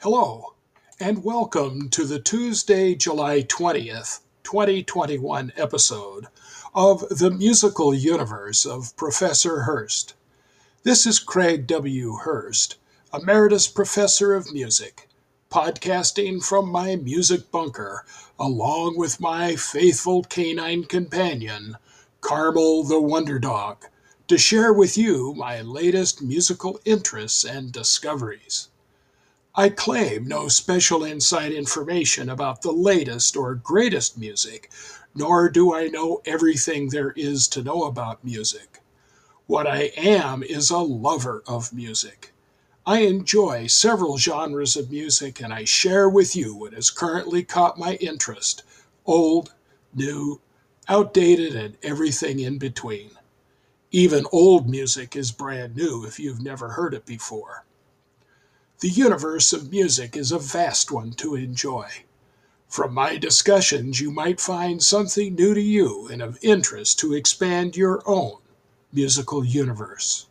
Hello, and welcome to the Tuesday, July 20th, 2021 episode of The Musical Universe of Professor Hurst. This is Craig W. Hurst, Emeritus Professor of Music, podcasting from my music bunker along with my faithful canine companion, Carmel the Wonder Dog, to share with you my latest musical interests and discoveries. I claim no special inside information about the latest or greatest music, nor do I know everything there is to know about music. What I am is a lover of music. I enjoy several genres of music and I share with you what has currently caught my interest old, new, outdated, and everything in between. Even old music is brand new if you've never heard it before. The universe of music is a vast one to enjoy. From my discussions, you might find something new to you and of interest to expand your own musical universe.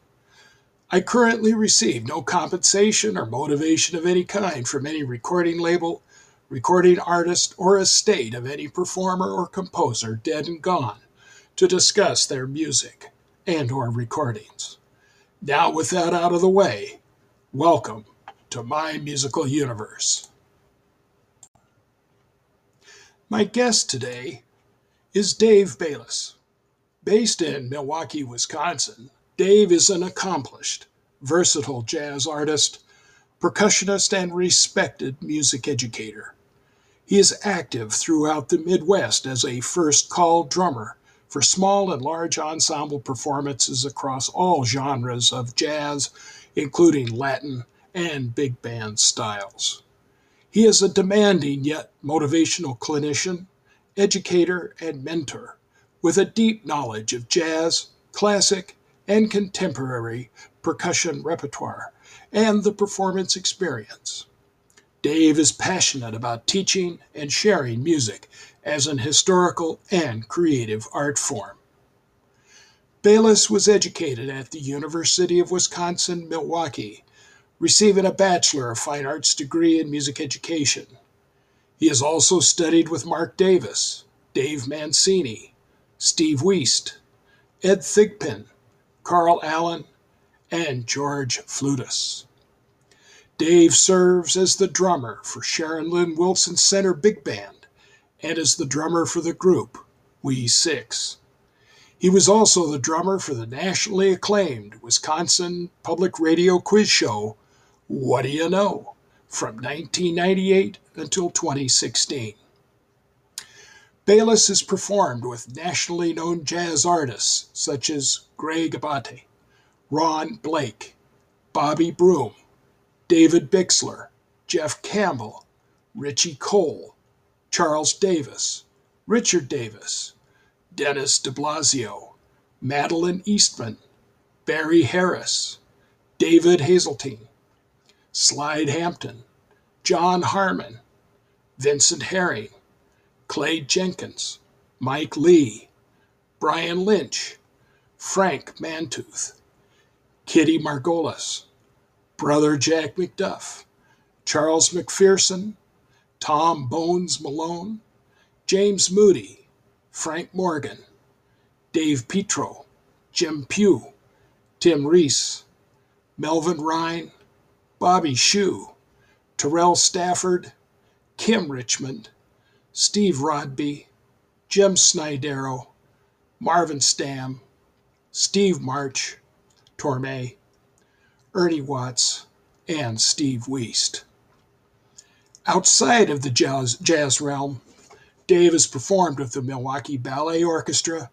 I currently receive no compensation or motivation of any kind from any recording label, recording artist, or estate of any performer or composer dead and gone to discuss their music and or recordings. Now with that out of the way, welcome to my musical universe. My guest today is Dave Bayles. Based in Milwaukee, Wisconsin, Dave is an accomplished, versatile jazz artist, percussionist, and respected music educator. He is active throughout the Midwest as a first call drummer for small and large ensemble performances across all genres of jazz, including Latin, and big band styles. He is a demanding yet motivational clinician, educator, and mentor with a deep knowledge of jazz, classic, and contemporary percussion repertoire and the performance experience. Dave is passionate about teaching and sharing music as an historical and creative art form. Bayles was educated at the University of Wisconsin Milwaukee receiving a Bachelor of Fine Arts degree in music education. He has also studied with Mark Davis, Dave Mancini, Steve Wiest, Ed Thigpen, Carl Allen, and George Fludas. Dave serves as the drummer for Sharon Lynn Wilson Center Big Band and is the drummer for the group We Six. He was also the drummer for the nationally acclaimed Wisconsin Public Radio quiz show what Do You Know? from 1998 until 2016. Bayles has performed with nationally known jazz artists such as Greg Abate, Ron Blake, Bobby Broom, David Bixler, Jeff Campbell, Richie Cole, Charles Davis, Richard Davis, Dennis de Blasio, Madeline Eastman, Barry Harris, David Hazeltine, Slide Hampton, John Harmon, Vincent Herring, Clay Jenkins, Mike Lee, Brian Lynch, Frank Mantooth, Kitty Margolis, Brother Jack McDuff, Charles McPherson, Tom Bones Malone, James Moody, Frank Morgan, Dave Petro, Jim Pugh, Tim Reese, Melvin Rhyne, Bobby Shew, Terrell Stafford, Kim Richmond, Steve Rodby, Jim Snidero, Marvin Stamm, Steve March, Torme, Ernie Watts, and Steve Wiest. Outside of the jazz, jazz realm, Dave has performed with the Milwaukee Ballet Orchestra,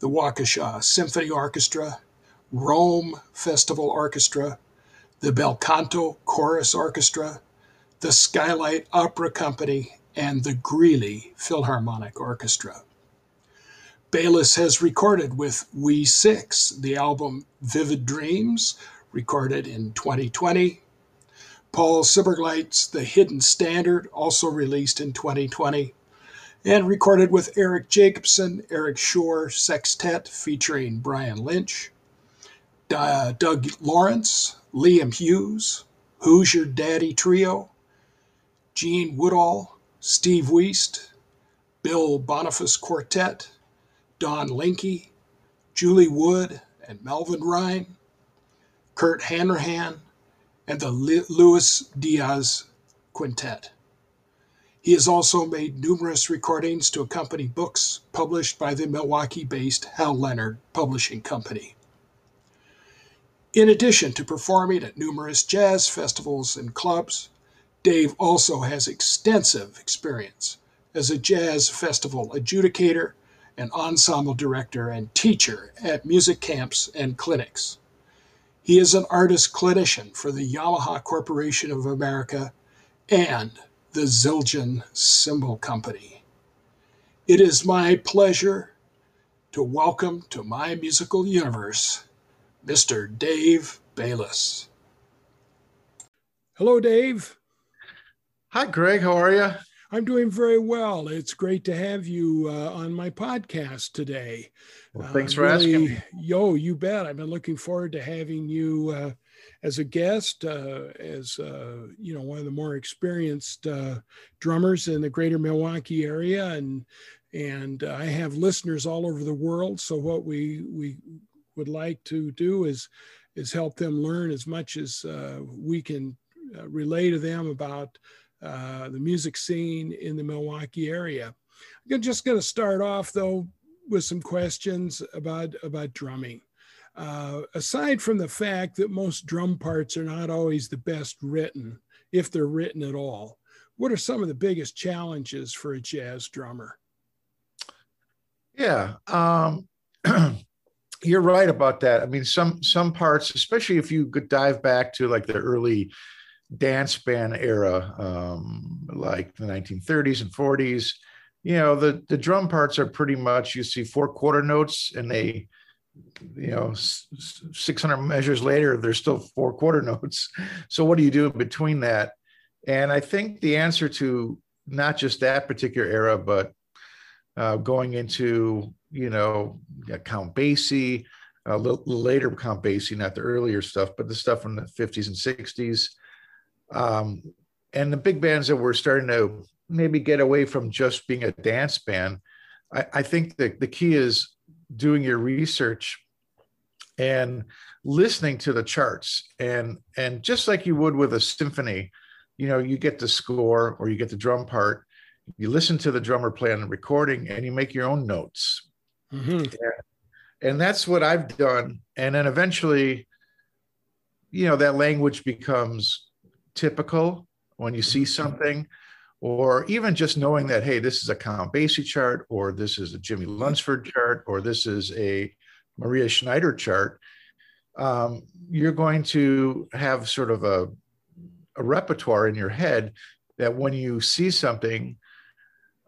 the Waukesha Symphony Orchestra, Rome Festival Orchestra, the Bel Canto Chorus Orchestra, the Skylight Opera Company, and the Greeley Philharmonic Orchestra. Bayles has recorded with We Six, the album Vivid Dreams, recorded in 2020. Paul Silbergleit's The Hidden Standard, also released in 2020. And recorded with Eric Jacobson, Eric Shore Sextet featuring Brian Lynch. Doug Lawrence, Liam Hughes, Who's Your Daddy Trio, Gene Woodall, Steve Wiest, Bill Boniface Quartet, Don Linky, Julie Wood and Melvin Rhyne, Kurt Hanrahan, and the Luis Diaz Quintet. He has also made numerous recordings to accompany books published by the Milwaukee based Hal Leonard Publishing Company. In addition to performing at numerous jazz festivals and clubs, Dave also has extensive experience as a jazz festival adjudicator and ensemble director and teacher at music camps and clinics. He is an artist clinician for the Yamaha Corporation of America and the Zildjian Cymbal Company. It is my pleasure to welcome to my musical universe Mr. Dave Bayles. Hello, Dave. Hi, Greg. How are you? I'm doing very well. It's great to have you uh, on my podcast today. Well, thanks uh, for really, asking. Me. Yo, you bet. I've been looking forward to having you uh, as a guest, uh, as uh, you know, one of the more experienced uh, drummers in the greater Milwaukee area, and and I have listeners all over the world. So what we we would like to do is is help them learn as much as uh, we can uh, relay to them about uh, the music scene in the Milwaukee area. I'm just going to start off though with some questions about about drumming. Uh, aside from the fact that most drum parts are not always the best written, if they're written at all, what are some of the biggest challenges for a jazz drummer? Yeah, um, you're right about that. I mean, some some parts, especially if you could dive back to like the early dance band era, um, like the 1930s and 40s, you know, the the drum parts are pretty much you see four quarter notes, and they, you know, 600 measures later, there's still four quarter notes. So what do you do between that? And I think the answer to not just that particular era, but uh, going into you know, Count Basie, a little, later Count Basie, not the earlier stuff, but the stuff from the 50s and 60s. Um, and the big bands that were starting to maybe get away from just being a dance band. I, I think that the key is doing your research and listening to the charts and and just like you would with a symphony you know you get the score or you get the drum part you listen to the drummer play on the recording and you make your own notes Mm-hmm. And, and that's what I've done. And then eventually, you know, that language becomes typical when you see mm-hmm. something, or even just knowing that, hey, this is a Count Basie chart, or this is a Jimmie Lunceford chart, or this is a Maria Schneider chart. Um, you're going to have sort of a, a repertoire in your head that when you see something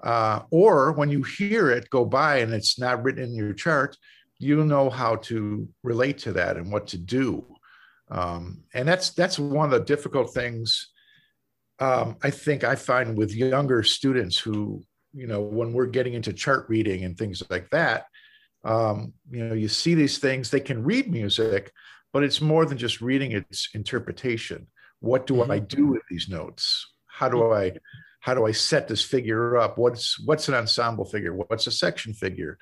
uh, or when you hear it go by and it's not written in your chart, you'll know how to relate to that and what to do. Um, and that's that's one of the difficult things um, I think I find with younger students who, you know, when we're getting into chart reading and things like that, um, you know, you see these things, they can read music, but it's more than just reading, it's interpretation. What do I do with these notes? How do I how do I set this figure up? What's what's an ensemble figure? What's a section figure?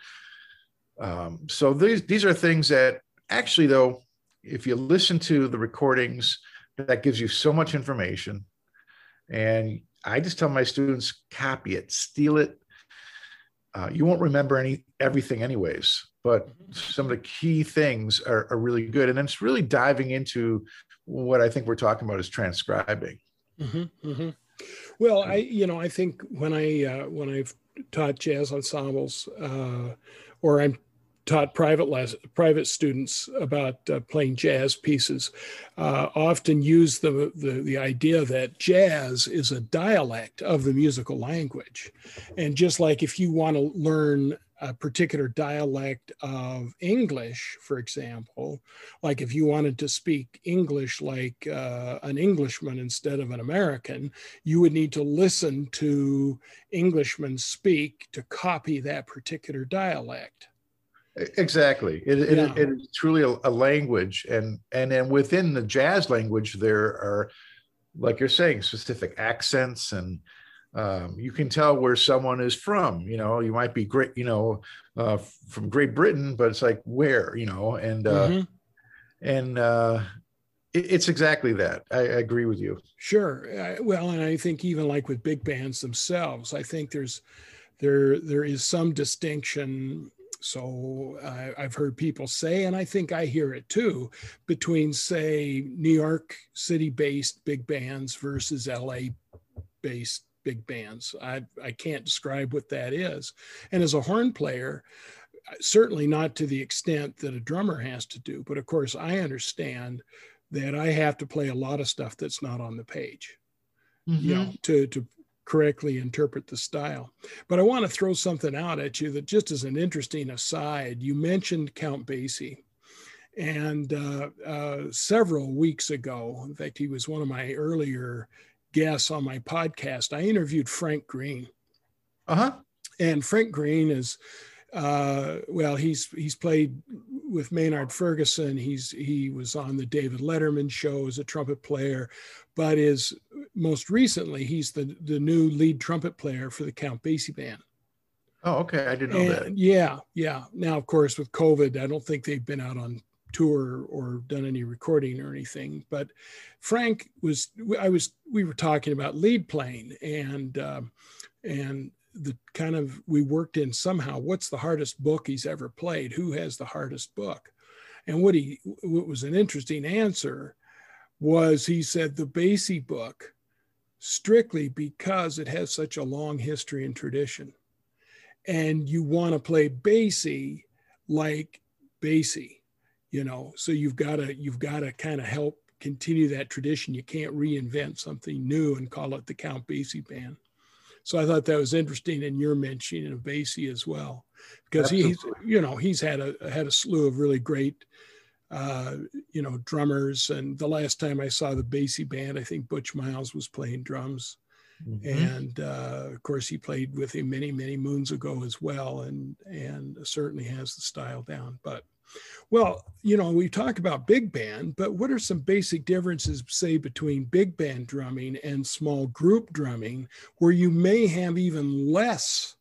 Um, so these these are things that actually, though, if you listen to the recordings, that gives you so much information. And I just tell my students, copy it, steal it. Uh, you won't remember any everything anyways, but some of the key things are, are really good. And then it's really diving into what I think we're talking about is transcribing. Mm-hmm, mm-hmm. Well, I you know I think when I uh, when I've taught jazz ensembles uh, or I'm taught private les- private students about uh, playing jazz pieces, uh, often use the, the the idea that jazz is a dialect of the musical language, and just like if you want to learn a particular dialect of English, for example, like if you wanted to speak English like uh, an Englishman instead of an American, you would need to listen to Englishmen speak to copy that particular dialect. Exactly. It, yeah. it, it is truly a, a, language, and and and within the jazz language, there are, like you're saying, specific accents, and um, you can tell where someone is from. You know, you might be great, you know, uh, from Great Britain, but it's like where, you know, and uh, mm-hmm. and uh, it, it's exactly that. I, I, agree with you. Sure. well, and I think even like with big bands themselves, I think there's there there is some distinction so uh, I've heard people say, and I think I hear it too, between, say, New York City based big bands versus LA based big bands. I, I can't describe what that is. And as a horn player, certainly not to the extent that a drummer has to do, but of course, I understand that I have to play a lot of stuff that's not on the page. Mm-hmm. You know, mm-hmm. to to correctly interpret the style. But I want to throw something out at you that just as an interesting aside, you mentioned Count Basie. And uh, uh, several weeks ago, in fact, he was one of my earlier guests on my podcast. I interviewed Frank Green. Uh huh. And Frank Green is uh, well, he's he's played with Maynard Ferguson. He's he was on the David Letterman show as a trumpet player, but is most recently he's the the new lead trumpet player for the Count Basie band. Oh, okay, I didn't know and, that. Yeah, yeah. Now, of course, with COVID, I don't think they've been out on tour or done any recording or anything. But Frank was I was we were talking about lead playing and. Um, and the kind of we worked in somehow what's the hardest book he's ever played? Who has the hardest book? And what he what was an interesting answer was he said the Basie book strictly because it has such a long history and tradition. And you want to play Basie like Basie you know? So you've got to you've got to kind of help continue that tradition. You can't reinvent something new and call it the count basie band so I thought that was interesting in your mentioning of Basie as well, because Absolutely. he's you know he's had a had a slew of really great uh, you know drummers. And the last time I saw the Basie band, I think Butch Miles was playing drums. Mm-hmm. And uh, of course, he played with him many, many moons ago as well, and and certainly has the style down. But well, you know, we talk about big band, but what are some basic differences, say, between big band drumming and small group drumming, where you may have even less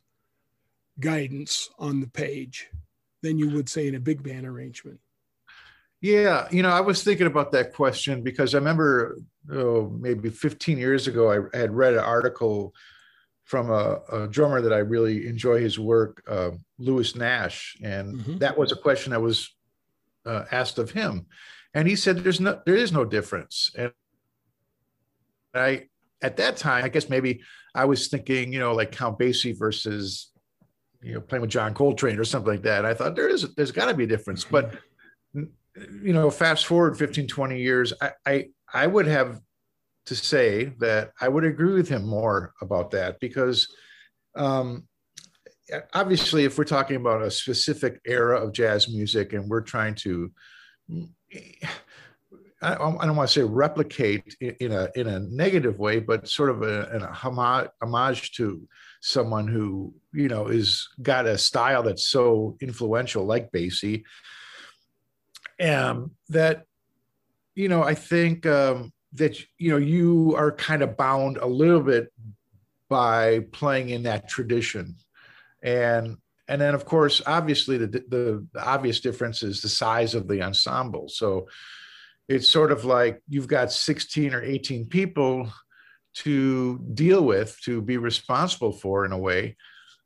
guidance on the page than you would say in a big band arrangement? Yeah, you know, I was thinking about that question because I remember oh, maybe 15 years ago, I had read an article from a, a, drummer that I really enjoy his work, uh, Lewis Nash, and mm-hmm. that was a question that was uh, asked of him, and he said, "There's no, there is no difference." And I, at that time, I guess maybe I was thinking, you know, like Count Basie versus, you know, playing with John Coltrane or something like that. I thought there is, there's got to be a difference, but you know, fast forward 15, 20 years, I, I, I would have to say that I would agree with him more about that because um, obviously, if we're talking about a specific era of jazz music and we're trying to, I, don't want to say replicate in a in a negative way, but sort of a, homage, homage to someone who you know is got a style that's so influential, like Basie. Um, that you know, I think um, that you know you are kind of bound a little bit by playing in that tradition. And and then of course obviously the, the, the obvious difference is the size of the ensemble. So it's sort of like you've got 16 or 18 people to deal with to be responsible for in a way.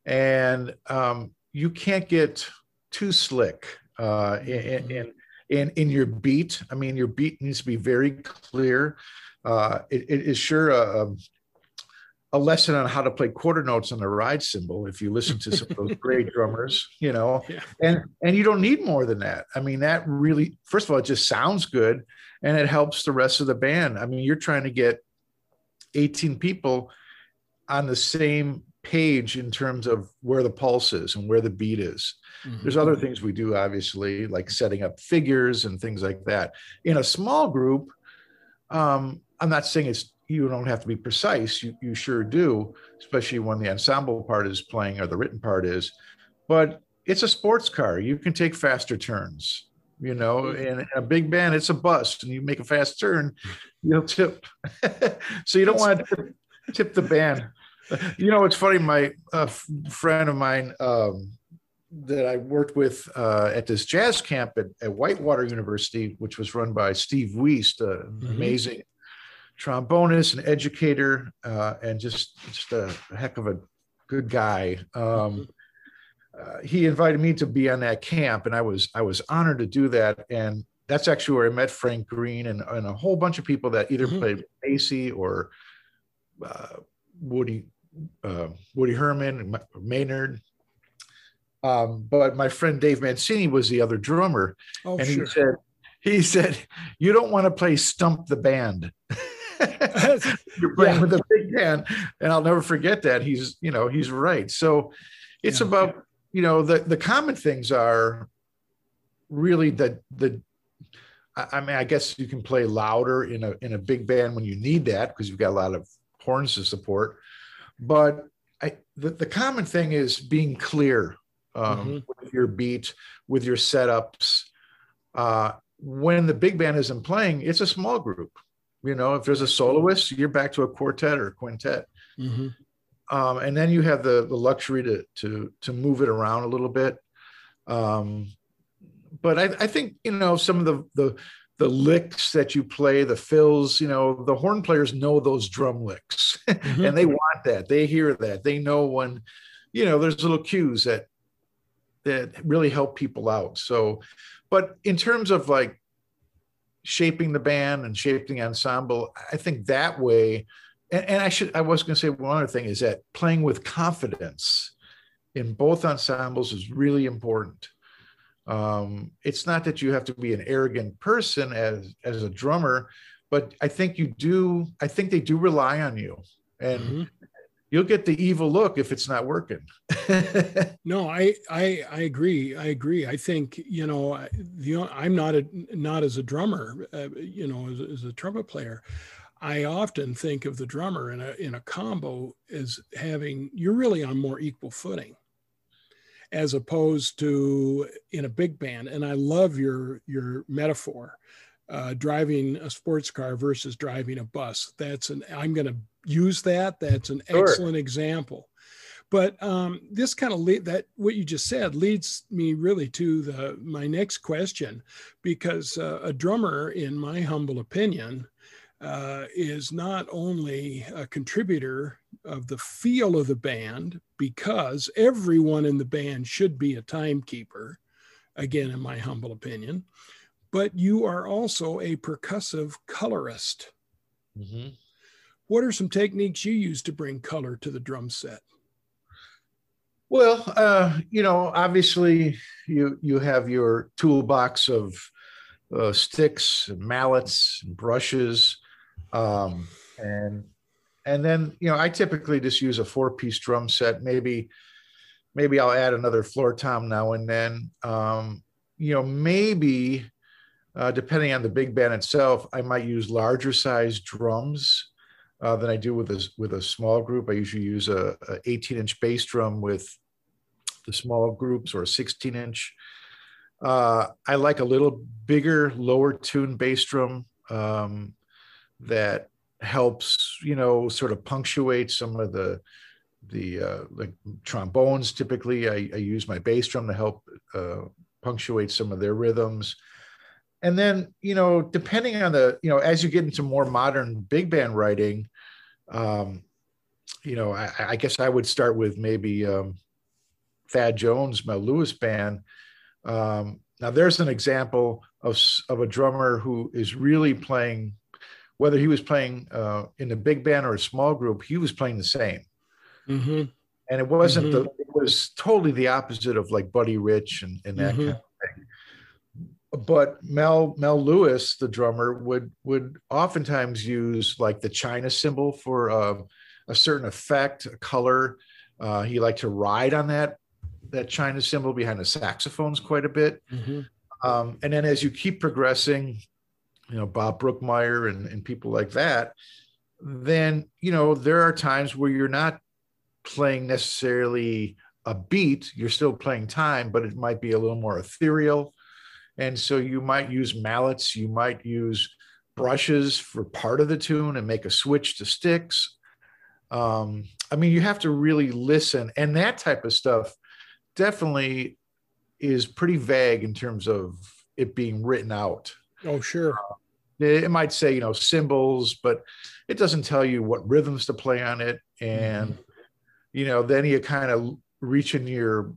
And um, you can't get too slick uh, in, in, in in your beat. I mean, your beat needs to be very clear. Uh, it, it is sure a, a, lesson on how to play quarter notes on the ride cymbal. If you listen to some of those great drummers, you know, yeah. and and you don't need more than that. I mean, that really, first of all, it just sounds good, and it helps the rest of the band. I mean, you're trying to get 18 people on the same page in terms of where the pulse is and where the beat is. Mm-hmm. There's other things we do, obviously, like setting up figures and things like that. In a small group, um, I'm not saying it's you don't have to be precise. You you sure do, especially when the ensemble part is playing or the written part is. But it's a sports car. You can take faster turns, you know, and in a big band, it's a bus and you make a fast turn, you'll tip. so you don't want to tip the band. You know, it's funny. My uh, friend of mine um, that I worked with uh, at this jazz camp at, at, Whitewater University, which was run by Steve Wiest, an mm-hmm. amazing trombonist and educator, uh, and just just a heck of a good guy. Um, mm-hmm. uh, he invited me to be on that camp, and I was I was honored to do that. And that's actually where I met Frank Green and, and a whole bunch of people that either mm-hmm. played Basie or uh, Woody uh, Woody Herman, and Maynard. Um, but my friend Dave Mancini was the other drummer, oh, and sure. he said, "He said you don't want to play stump the band." You're playing yeah. with a big band, and I'll never forget that. He's, you know, he's right. So it's yeah. about, you know, the the common things are really the the. I mean, I guess you can play louder in a in a big band when you need that because you've got a lot of horns to support. But I, the, the common thing is being clear um, mm-hmm. with your beat, with your setups. Uh, when the big band isn't playing, it's a small group. You know, if there's a soloist, you're back to a quartet or a quintet. Mm-hmm. Um, and then you have the the luxury to to to move it around a little bit. Um, but I, I think you know some of the the the licks that you play, the fills, you know, the horn players know those drum licks mm-hmm. and they want that. They hear that. They know when, you know, there's little cues that that really help people out. So, but in terms of like shaping the band and shaping the ensemble, I think that way, and, and I should, I was going to say one other thing is that playing with confidence in both ensembles is really important. Um, it's not that you have to be an arrogant person as as a drummer, but I think you do. I think they do rely on you, and mm-hmm you'll get the evil look if it's not working. no, I, I I agree. I agree. I think you know the I'm not a not as a drummer, uh, you know, as, as, a trumpet player. I often think of the drummer in a in a combo as having you're really on more equal footing as opposed to in a big band. And I love your your metaphor, uh, driving a sports car versus driving a bus. That's an I'm going to use that. That's an sure. excellent example. But um, this kind of lead that what you just said leads me really to the my next question, because uh, a drummer, in my humble opinion, uh, is not only a contributor of the feel of the band, because everyone in the band should be a timekeeper, again, in my humble opinion, but you are also a percussive colorist. Mm-hmm. What are some techniques you use to bring color to the drum set? Well, uh, you know, obviously you you have your toolbox of uh, sticks and mallets and brushes, um, and and then you know I typically just use a four piece drum set. Maybe maybe I'll add another floor tom now and then. Um, you know, maybe uh, depending on the big band itself, I might use larger size drums uh, than I do with a, with a small group. I usually use a, a 18 inch bass drum with the small groups or a 16 inch. Uh, I like a little bigger, lower tune bass drum um, that helps, you know, sort of punctuate some of the the uh, like trombones. Typically, I, I, use my bass drum to help uh, punctuate some of their rhythms and then you know depending on the you know as you get into more modern big band writing um you know i, I guess i would start with maybe um thad jones mel lewis band um now there's an example of of a drummer who is really playing whether he was playing uh in a big band or a small group he was playing the same mm-hmm. and it wasn't mm-hmm. the it was totally the opposite of like buddy rich and, and that mm-hmm. kind of thing. but Mel Mel Lewis, the drummer, would would oftentimes use like the China cymbal for uh, a certain effect, a color. Uh, he liked to ride on that that China cymbal behind the saxophones quite a bit. Mm-hmm. Um, and then as you keep progressing, you know Bob Brookmeyer and, and people like that, then you know there are times where you're not playing necessarily a beat, you're still playing time, but it might be a little more ethereal. And so you might use mallets, you might use brushes for part of the tune and make a switch to sticks. Um, I mean, you have to really listen, and that type of stuff definitely is pretty vague in terms of it being written out. Oh, sure. It might say, you know, cymbals, but it doesn't tell you what rhythms to play on it. And, mm-hmm. you know, then you kind of reach in your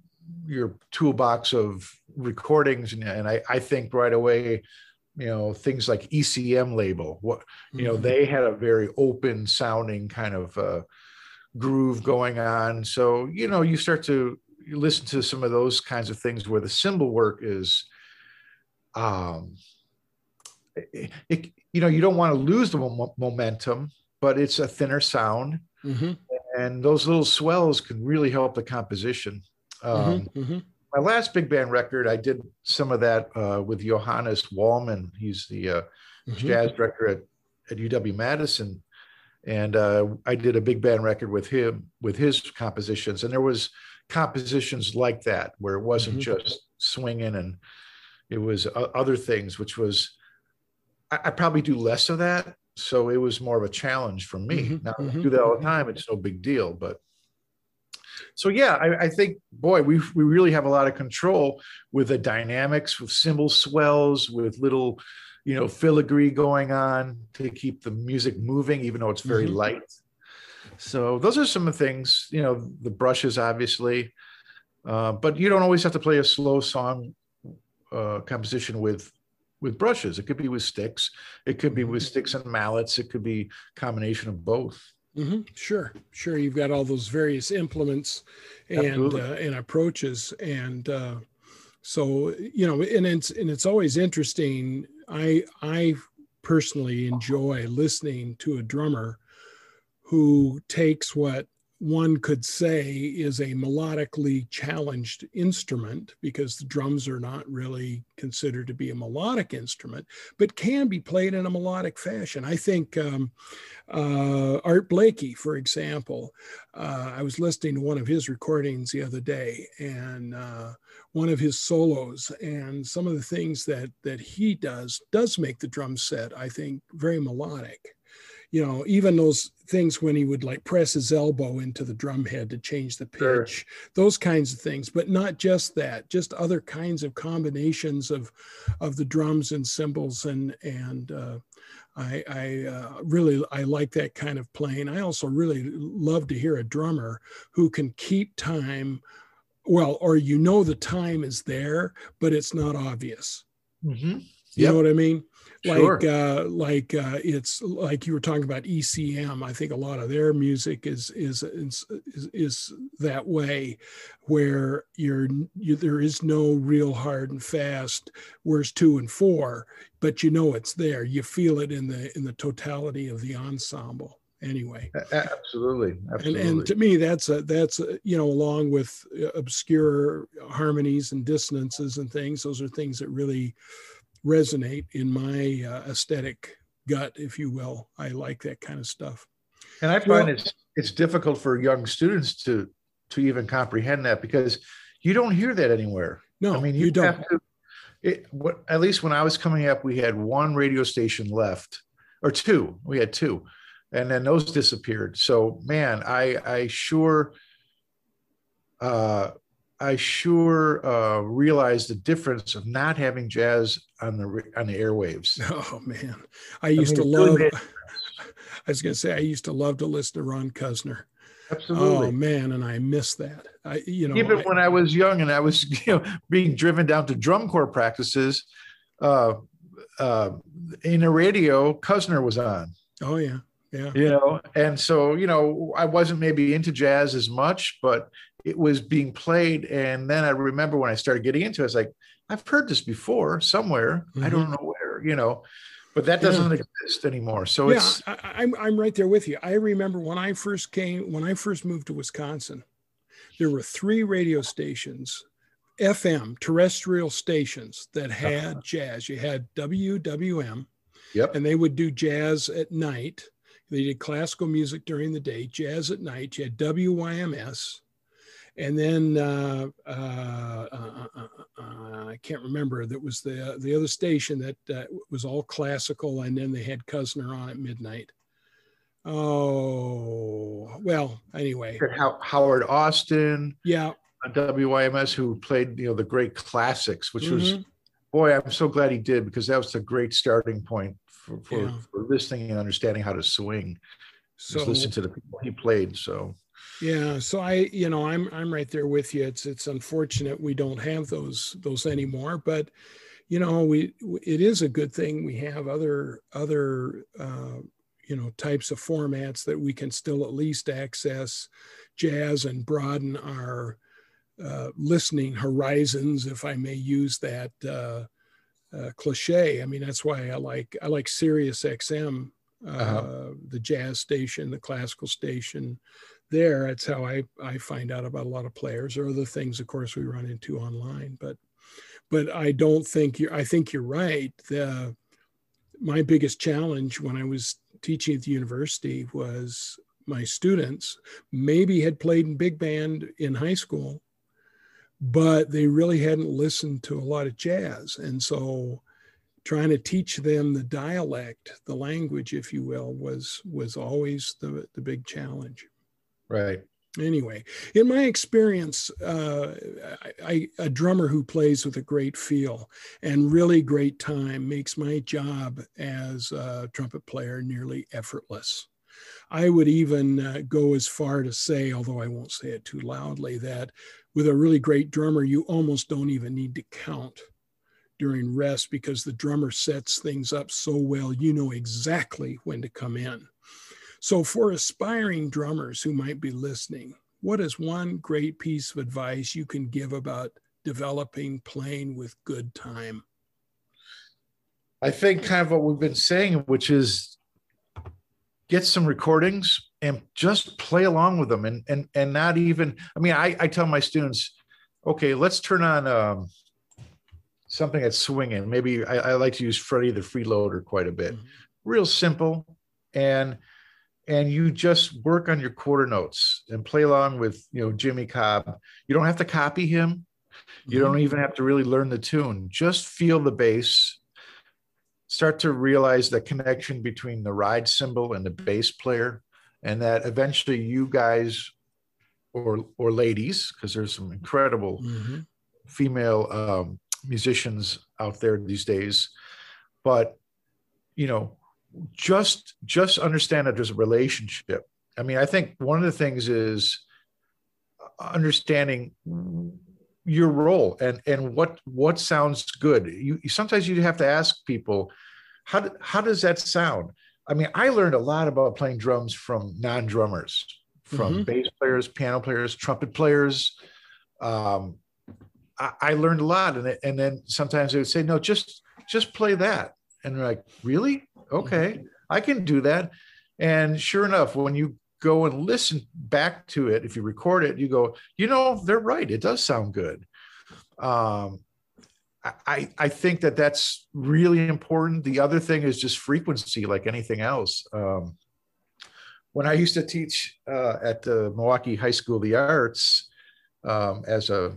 your toolbox of recordings and, and I, I think right away you know things like ecm label what you know mm-hmm. they had a very open sounding kind of uh, groove going on so you know you start to you listen to some of those kinds of things where the cymbal work is um it, it you know you don't want to lose the mo- momentum but it's a thinner sound mm-hmm. and those little swells can really help the composition um, mm-hmm, mm-hmm. My last big band record, I did some of that uh, with Johannes Wallmann He's the uh, mm-hmm. jazz director at, at UW Madison, and uh, I did a big band record with him with his compositions. And there was compositions like that where it wasn't mm-hmm. just swinging, and it was other things, which was I, I, probably do less of that. So it was more of a challenge for me. Mm-hmm. Now mm-hmm. do that all the time; it's no big deal, but so yeah, I, I, think boy, we we really have a lot of control with the dynamics, with cymbal swells, with little, you know, filigree going on to keep the music moving, even though it's very mm-hmm. light. So those are some of the things, you know, the brushes obviously, uh, but you don't always have to play a slow song uh, composition with with brushes. It could be with sticks. It could be with mm-hmm. sticks and mallets. It could be combination of both. Mm-hmm. Sure, sure. You've got all those various implements and uh, and approaches, and uh, so you know, and it's and it's always interesting. I I personally enjoy listening to a drummer who takes what one could say is a melodically challenged instrument because the drums are not really considered to be a melodic instrument, but can be played in a melodic fashion. I think um, uh, Art Blakey, for example, uh, I was listening to one of his recordings the other day and uh, one of his solos and some of the things that that he does does make the drum set, I think, very melodic you know, even those things when he would like press his elbow into the drum head to change the pitch, sure. those kinds of things, but not just that, just other kinds of combinations of of the drums and cymbals and and uh, I, I uh, really I like that kind of playing. I also really love to hear a drummer who can keep time, well, or you know the time is there, but it's not obvious. Mm-hmm. You yep. know what I mean? Like uh, like uh, it's like you were talking about ECM. I think a lot of their music is is is, is that way, where you're you, there is no real hard and fast. Where's two and four, but you know it's there. You feel it in the in the totality of the ensemble anyway absolutely absolutely and, and to me that's a that's a, you know along with uh, obscure harmonies and dissonances and things those are things that really resonate in my uh, aesthetic gut, if you will. I like that kind of stuff. And I find well, it's it's difficult for young students to to even comprehend that because you don't hear that anywhere. No, I mean you, you don't. To, it, what, at least when I was coming up, we had one radio station left, or two. We had two, and then those disappeared. So man, I I sure uh, I sure uh, realized the difference of not having jazz on the on the airwaves. Oh man, I used I mean, to love. Really I was going to say I used to love to listen to Ron Cuzner. Absolutely. Oh man, and I miss that. I you know even I, when I was young and I was you know being driven down to drum corps practices, uh, uh, in the radio, Cuzner was on. Oh yeah. Yeah. You know, and so, you know, I wasn't maybe into jazz as much, but it was being played. And then I remember when I started getting into it, I was like, I've heard this before somewhere. Mm-hmm. I don't know where, you know, but that doesn't yeah. exist anymore. So yeah, it's I, I'm I'm right there with you. I remember when I first came, when I first moved to Wisconsin, there were three radio stations, FM terrestrial stations that uh-huh. had jazz. You had WWM, yep, and they would do jazz at night. They did classical music during the day, jazz at night. You had WYMS, and then uh, uh, uh, uh, uh I can't remember. That was the the other station that was all classical, and then they had Cuzner on at midnight. Oh well. Anyway, Howard Austin. Yeah. WYMS who played you know the great classics, which mm-hmm. was boy, I'm so glad he did because that was a great starting point for for, yeah. for listening and understanding how to swing. So listen to the people he played. So yeah, so I, you know, I'm I'm right there with you. It's it's unfortunate we don't have those those anymore, but you know, we it is a good thing we have other other uh, you know types of formats that we can still at least access jazz and broaden our uh, listening horizons, if I may use that uh, uh, cliche. I mean, that's why I like I like Sirius XM, uh-huh. Uh, the jazz station, the classical station. There, that's how I I find out about a lot of players or other things. Of course, we run into online, but but I don't think you're. I think you're right. The my biggest challenge when I was teaching at the university was my students maybe had played in big band in high school but they really hadn't listened to a lot of jazz. And so trying to teach them the dialect, the language, if you will, was was always the, the big challenge. Right. Anyway, in my experience, uh, I, a drummer who plays with a great feel and really great time makes my job as a trumpet player nearly effortless. I would even uh, go as far to say, although I won't say it too loudly, that with a really great drummer, you almost don't even need to count during rest because the drummer sets things up so well, you know exactly when to come in. So, for aspiring drummers who might be listening, what is one great piece of advice you can give about developing playing with good time? I think kind of what we've been saying, which is get some recordings and just play along with them and and and not even i mean i i tell my students okay let's turn on um, something that's swinging maybe I, I, like to use freddie the freeloader quite a bit mm-hmm. real simple and and you just work on your quarter notes and play along with you know jimmy cobb. You don't have to copy him. You mm-hmm. don't even have to really learn the tune. Just feel the bass. Start to realize the connection between the ride cymbal and the bass player and that eventually you guys or or ladies because there's some incredible mm-hmm. female um, musicians out there these days. But you know just just understand that there's a relationship i mean i think one of the things is understanding your role and and what what sounds good you sometimes you have to ask people how how does that sound I mean, I learned a lot about playing drums from non-drummers, from mm-hmm. bass players, piano players, trumpet players. Um, I, I, learned a lot, and and then sometimes they would say, "No, just just play that," and they're like, "Really? Okay, mm-hmm. I can do that." And sure enough, when you go and listen back to it, if you record it, you go, "You know, they're right. It does sound good." Um, I, I think that that's really important. The other thing is just frequency, like anything else. Um, when I used to teach uh, at the Milwaukee High School of the Arts um, as a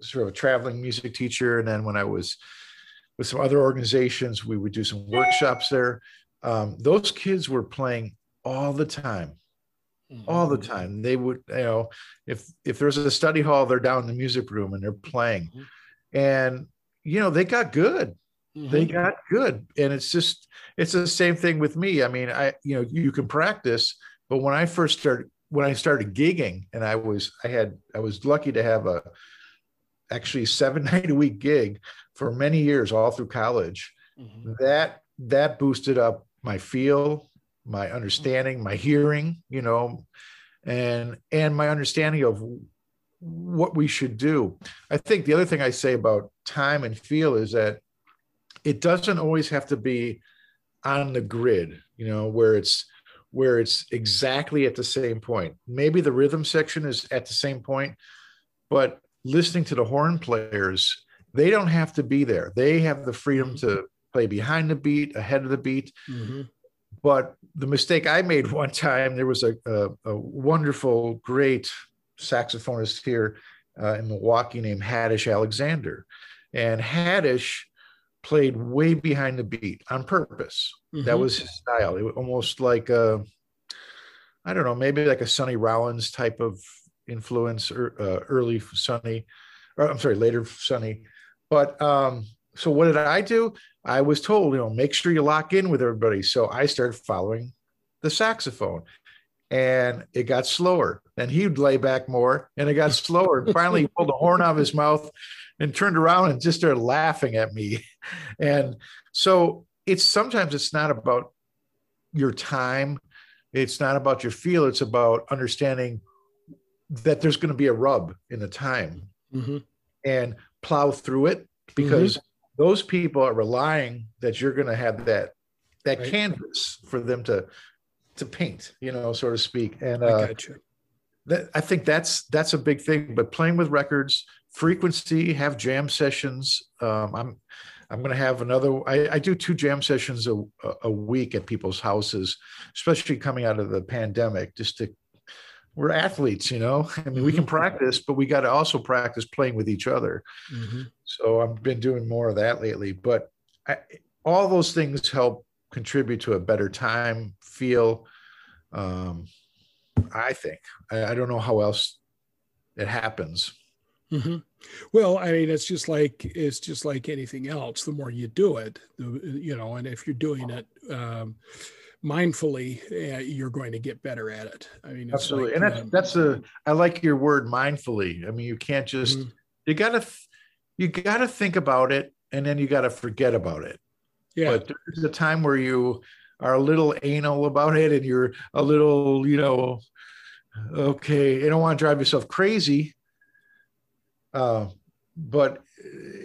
sort of a traveling music teacher, and then when I was with some other organizations, we would do some workshops there. Um, those kids were playing all the time, all the mm-hmm. time. They would, you know, if if there's a study hall, they're down in the music room and they're playing. Mm-hmm and you know they got good mm-hmm. they got good and it's just it's the same thing with me i mean i you know you can practice but when i first started when i started gigging and i was i had i was lucky to have a actually seven night a week gig for many years all through college mm-hmm. that that boosted up my feel my understanding my hearing you know and and my understanding of what we should do. I think the other thing I say about time and feel is that it doesn't always have to be on the grid, you know, where it's where it's exactly at the same point. Maybe the rhythm section is at the same point, but listening to the horn players, they don't have to be there. They have the freedom to play behind the beat, ahead of the beat. Mm-hmm. But the mistake I made one time, there was a, a, a wonderful, great saxophonist here uh, in Milwaukee named Haddish Alexander. And Haddish played way behind the beat on purpose. Mm-hmm. That was his style. It was almost like a, I don't know, maybe like a Sonny Rollins type of influence, or, uh, early Sonny, or I'm sorry, later Sonny. But um, so what did I do? I was told, you know, make sure you lock in with everybody. So I started following the saxophone and it got slower. And he'd lay back more and it got slower. And finally, he pulled the horn out of his mouth and turned around and just started laughing at me. And so it's sometimes it's not about your time, it's not about your feel, it's about understanding that there's going to be a rub in the time mm-hmm. and plow through it because mm-hmm. those people are relying that you're going to have that that right. canvas for them to to paint you know so to speak and uh, I, that, I think that's that's a big thing but playing with records frequency have jam sessions um, i'm i'm going to have another I, I, do two jam sessions a, a week at people's houses especially coming out of the pandemic just to we're athletes, you know. I mean, we can mm-hmm. practice, but we got to also practice playing with each other. Mm-hmm. So I've been doing more of that lately. But I, all those things help contribute to a better time feel. Um, I think I, I don't know how else it happens. Mm-hmm. Well, I mean, it's just like it's just like anything else. The more you do it, the, you know, and if you're doing it. Um, mindfully, uh, you're going to get better at it. I mean, absolutely, like, and that's um, that's a I like your word mindfully. I mean, you can't just mm-hmm. you gotta you gotta think about it, and then you gotta forget about it. Yeah, but there's a time where you are a little anal about it, and you're a little, you know, okay, you don't want to drive yourself crazy. Uh, but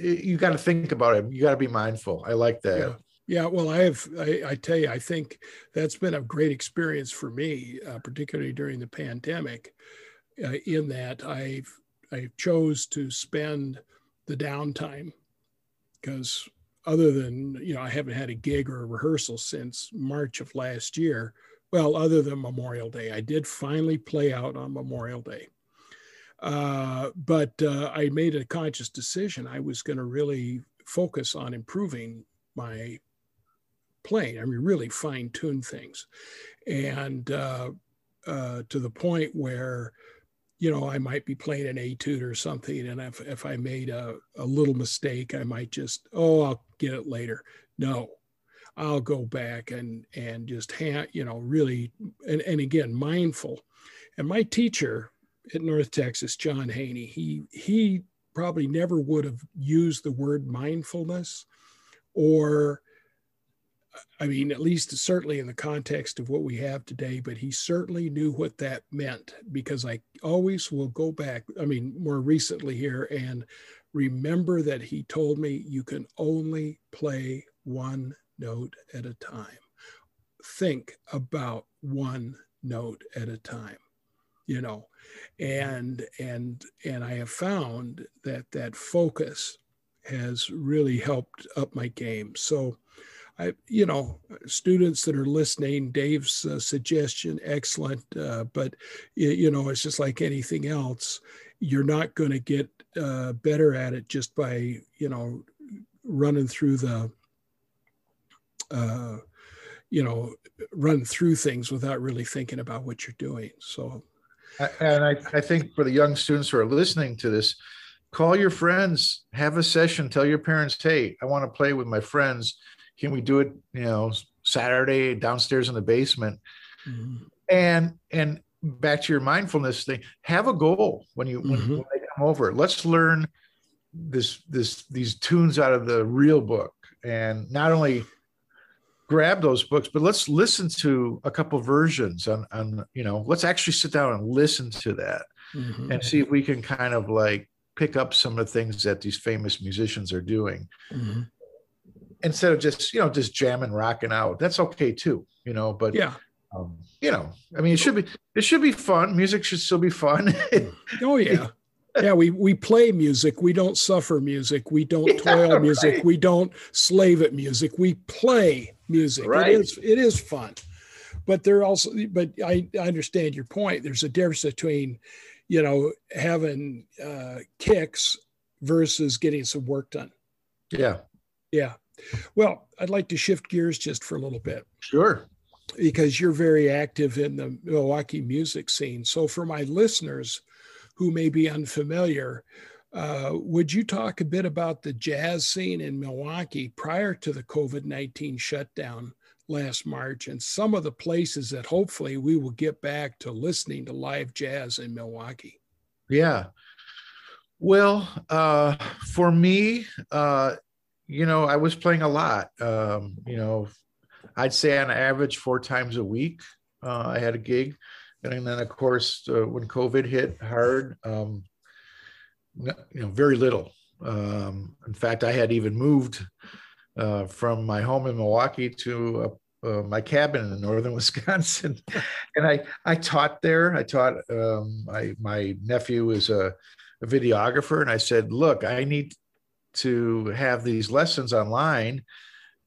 you got to think about it. You got to be mindful. I like that. Yeah. Yeah, well, I have. I, I, tell you, I think that's been a great experience for me, uh, particularly during the pandemic. Uh, in that I've I chose to spend the downtime because other than you know I haven't had a gig or a rehearsal since March of last year. Well, other than Memorial Day, I did finally play out on Memorial Day. Uh, but uh, I made a conscious decision. I was going to really focus on improving my I mean, really fine tune things. And uh, uh, to the point where, you know, I might be playing an etude or something. And if, if I made a, a little mistake, I might just, oh, I'll get it later. No, I'll go back and, and just, ha- you know, really, and, and again, mindful. And my teacher at North Texas, John Haney, he, he probably never would have used the word mindfulness or I mean, at least certainly in the context of what we have today, but he certainly knew what that meant because I always will go back, I mean, more recently here and remember that he told me you can only play one note at a time. Think about one note at a time you know and and and i have found that that focus has really helped up my game so I, you know, students that are listening, Dave's uh, suggestion, excellent. Uh, but, you know, it's just like anything else. You're not going to get uh, better at it just by, you know, running through the, uh, you know, run through things without really thinking about what you're doing. So, and I, I think for the young students who are listening to this, call your friends, have a session, tell your parents, hey, I want to play with my friends can we do it you know saturday downstairs in the basement mm-hmm. and and back to your mindfulness thing have a goal when you mm-hmm. when, when they come over let's learn this this these tunes out of the real book and not only grab those books but let's listen to a couple versions on on you know let's actually sit down and listen to that mm-hmm. and see if we can kind of like pick up some of the things that these famous musicians are doing mm-hmm instead of just you know just jamming rocking out that's okay too you know but yeah. um, you know i mean it should be it should be fun. Music should still be fun. Oh yeah. Yeah we we play music. We don't suffer music. We don't yeah, toil music. right. we don't slave at music. We play music. Right. it is it is fun. But there also but I, I understand your point. There's a difference between you know, having uh, kicks versus getting some work done. Yeah. Yeah. Well, I'd like to shift gears just for a little bit. Sure. Because you're very active in the Milwaukee music scene. So, for my listeners who may be unfamiliar, uh, would you talk a bit about the jazz scene in Milwaukee prior to the COVID 19 shutdown last March and some of the places that hopefully we will get back to listening to live jazz in Milwaukee? Yeah. Well, uh, for me, uh, you know, I was playing a lot. Um, you know, I'd say on average four times a week, uh, I had a gig. And then, of course, uh, when COVID hit hard, um, you know, very little. Um, in fact, I had even moved uh, from my home in Milwaukee to uh, my cabin in northern Wisconsin, and I I taught there. I taught. Um, I my nephew is a, a videographer, and I said, "Look, I need to have these lessons online."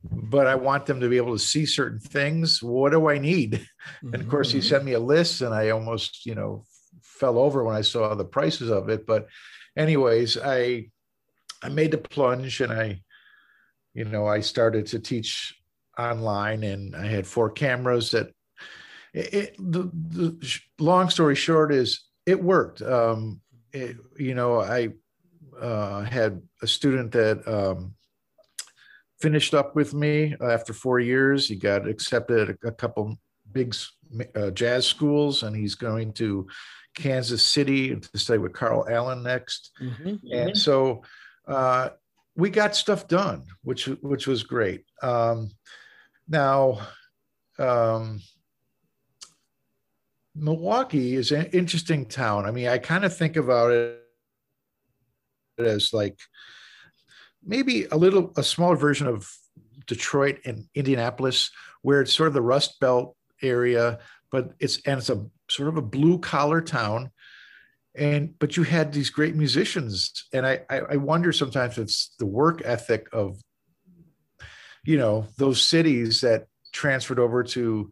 but I want them to be able to see certain things. What do I need? Mm-hmm. And of course, he mm-hmm. sent me a list, and I almost, you know, fell over when I saw the prices of it. But anyways, I I made the plunge and I, you know, I started to teach online and I had four cameras that it, it the, the long story short is it worked. Um, it, you know, I uh, had a student that um, finished up with me after four years. He got accepted at a, couple big uh, jazz schools and he's going to Kansas City to study with Carl Allen next. Mm-hmm. And so uh, we got stuff done, which which was great. Um, now, um, Milwaukee is an interesting town. I mean, I kind of think about it as like maybe a little a smaller version of Detroit and Indianapolis, where it's sort of the Rust Belt area, but it's and it's a sort of a blue collar town. And but you had these great musicians and I, I i wonder sometimes if it's the work ethic of you know those cities that transferred over to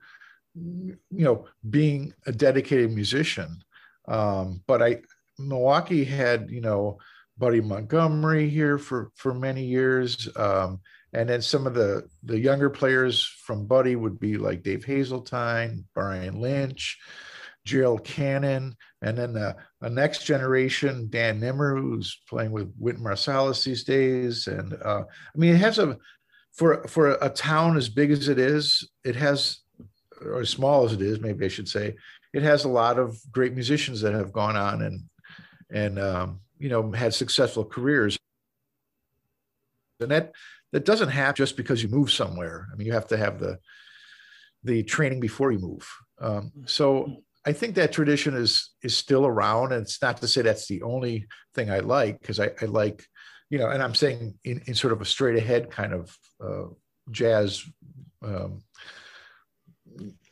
you know being a dedicated musician. Um but i milwaukee had you know buddy montgomery here for for many years um and then some of the the younger players from buddy would be like dave hazeltine brian lynch Gerald Cannon, and then the, the, next generation, Dan Nimmer, who's playing with Wynton Marsalis these days. And uh, I mean, it has a for for a town as big as it is, it has or as small as it is, maybe I should say, it has a lot of great musicians that have gone on and and um, you know had successful careers. And that that doesn't happen just because you move somewhere. I mean, you have to have the the training before you move. Um, so I think that tradition is is still around, and it's not to say that's the only thing I like because I, I, like, you know, and I'm saying in, in sort of a straight ahead kind of uh, jazz um,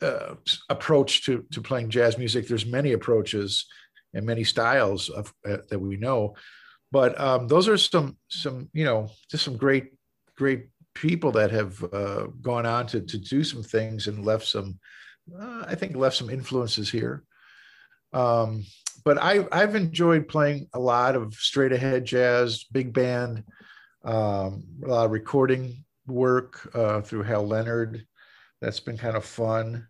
uh, approach to to playing jazz music. There's many approaches and many styles of uh, that we know, but um, those are some some you know just some great great people that have uh, gone on to to do some things and left some uh, I think left some influences here. Um, but I, I've enjoyed playing a lot of straight ahead jazz, big band, um, a lot of recording work uh, through Hal Leonard. That's been kind of fun.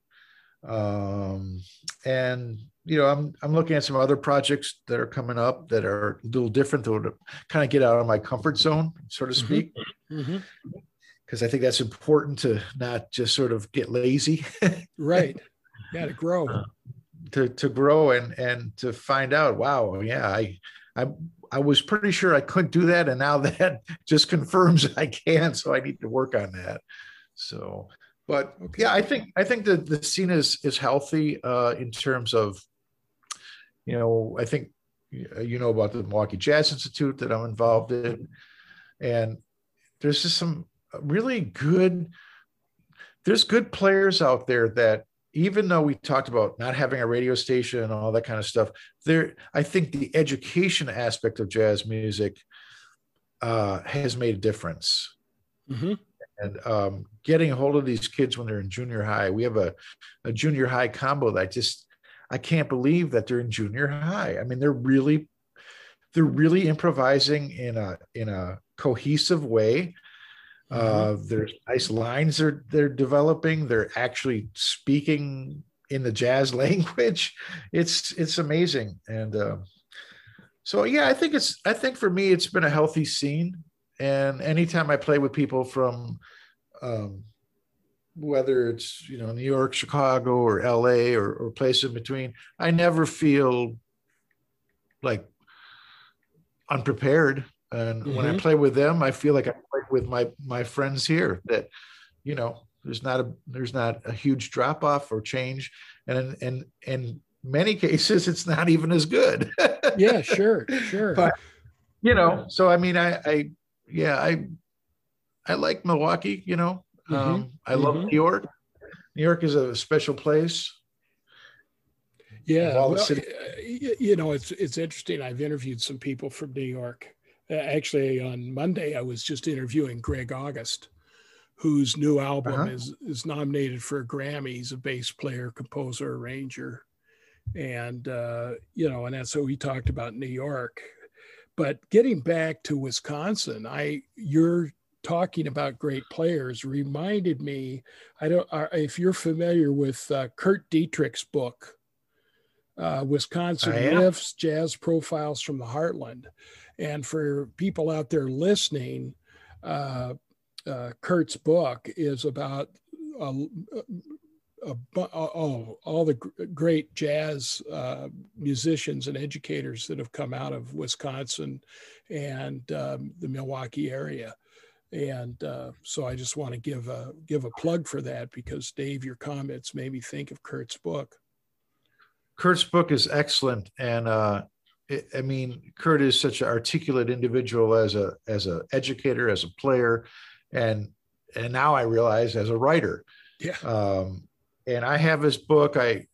Um, and you know, I'm I'm looking at some other projects that are coming up that are a little different, to kind of get out of my comfort zone, so to mm-hmm. speak. Mm-hmm because I think that's important to not just sort of get lazy. right. Yeah, to grow. Uh, to to grow and and to find out, wow, yeah, I I I was pretty sure I couldn't do that, and now that just confirms I can. So I need to work on that. So, but okay. yeah, I think I think that the scene is is healthy uh, in terms of, you know, I think you know about the Milwaukee Jazz Institute that I'm involved in, and there's just some really good there's good players out there that even though we talked about not having a radio station and all that kind of stuff there i think the education aspect of jazz music uh, has made a difference mm-hmm. and um, getting a hold of these kids when they're in junior high we have a, a junior high combo that I just I can't believe that they're in junior high. I mean, they're really they're really improvising in a in a cohesive way. Mm-hmm. Uh, there's nice lines they're they're developing. They're actually speaking in the jazz language. It's it's amazing, and uh, so yeah, I think it's I think for me it's been a healthy scene. And anytime I play with people from um, whether it's you know New York, Chicago, or L.A. or, or place in between, I never feel like unprepared. And mm-hmm. when I mm-hmm. play with them, I feel like I play with my my friends here. That you know, there's not a there's not a huge drop off or change, and and in many cases, it's not even as good. yeah, sure, sure. But you know, so I mean, I, I yeah, I I like Milwaukee. You know, Mm-hmm. Um, I love mm-hmm. New York. New York is a special place. Yeah, well, uh, you know, it's it's interesting. I've interviewed some people from New York. Actually, on Monday, I was just interviewing Greg August, whose new album uh-huh. is is nominated for a Grammy. He's a bass player, composer, arranger, and uh, you know, and that's so he talked about New York. But getting back to Wisconsin, I your talking about great players reminded me i don't if you're familiar with uh, kurt dietrich's book uh, wisconsin riffs jazz profiles from the heartland. And for people out there listening uh, uh, kurt's book is about a, a, oh, all the great jazz uh, musicians and educators that have come out of Wisconsin and um, the Milwaukee area and uh, so I just want to give a give a plug for that because Dave, your comments made me think of Kurt's book. Kurt's book is excellent, and uh, it, I mean, Kurt is such an articulate individual as a as an educator, as a player, and and now I realize as a writer. Yeah. Um, and I have his book. I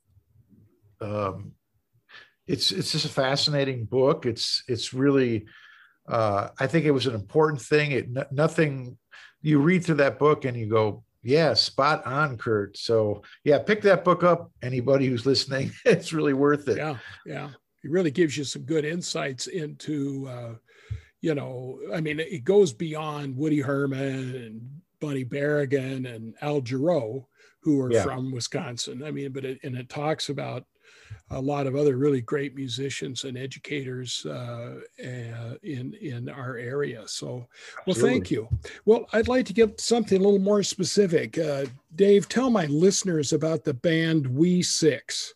um, it's it's just a fascinating book. It's it's really uh, I think it was an important thing. It nothing you read through that book and you go, yeah, spot on, Kurt. So yeah, pick that book up. Anybody who's listening, it's really worth it. Yeah, yeah. It really gives you some good insights into, uh, you know, I mean, it goes beyond Woody Herman and Bunny Berrigan and Al Jarreau, who are yeah. from Wisconsin. I mean, but it, and it talks about a lot of other really great musicians and educators uh, uh, in in our area. So, well, thank you. Well, I'd like to get something a little more specific. Uh, Dave, tell my listeners about the band We Six.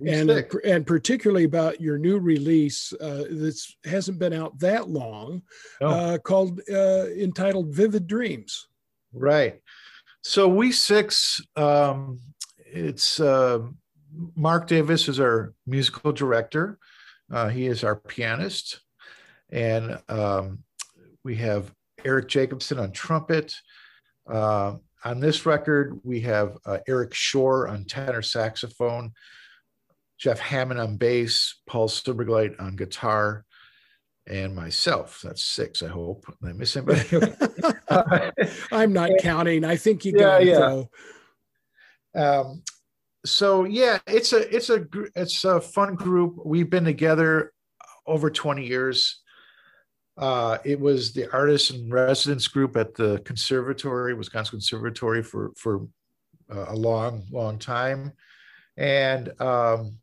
We and Six. and particularly about your new release uh, that hasn't been out that long, uh, called uh, entitled "Vivid Dreams." Right. So we six, um, it's uh, Mark Davis is our musical director. Uh, he is our pianist. And um, we have Eric Jacobson on trumpet. Uh, on this record, we have uh, Eric Schoor on tenor saxophone, Jeff Hamann on bass, Paul Silbergleit on guitar, and myself. That's six, I hope. Did I miss anybody? I'm not counting. I think you got yeah, yeah. Um, so yeah, it's a it's a it's a fun group. We've been together over 20 years. Uh, it was the artists and residents group at the conservatory, Wisconsin Conservatory, for for uh, a long, long time, and um,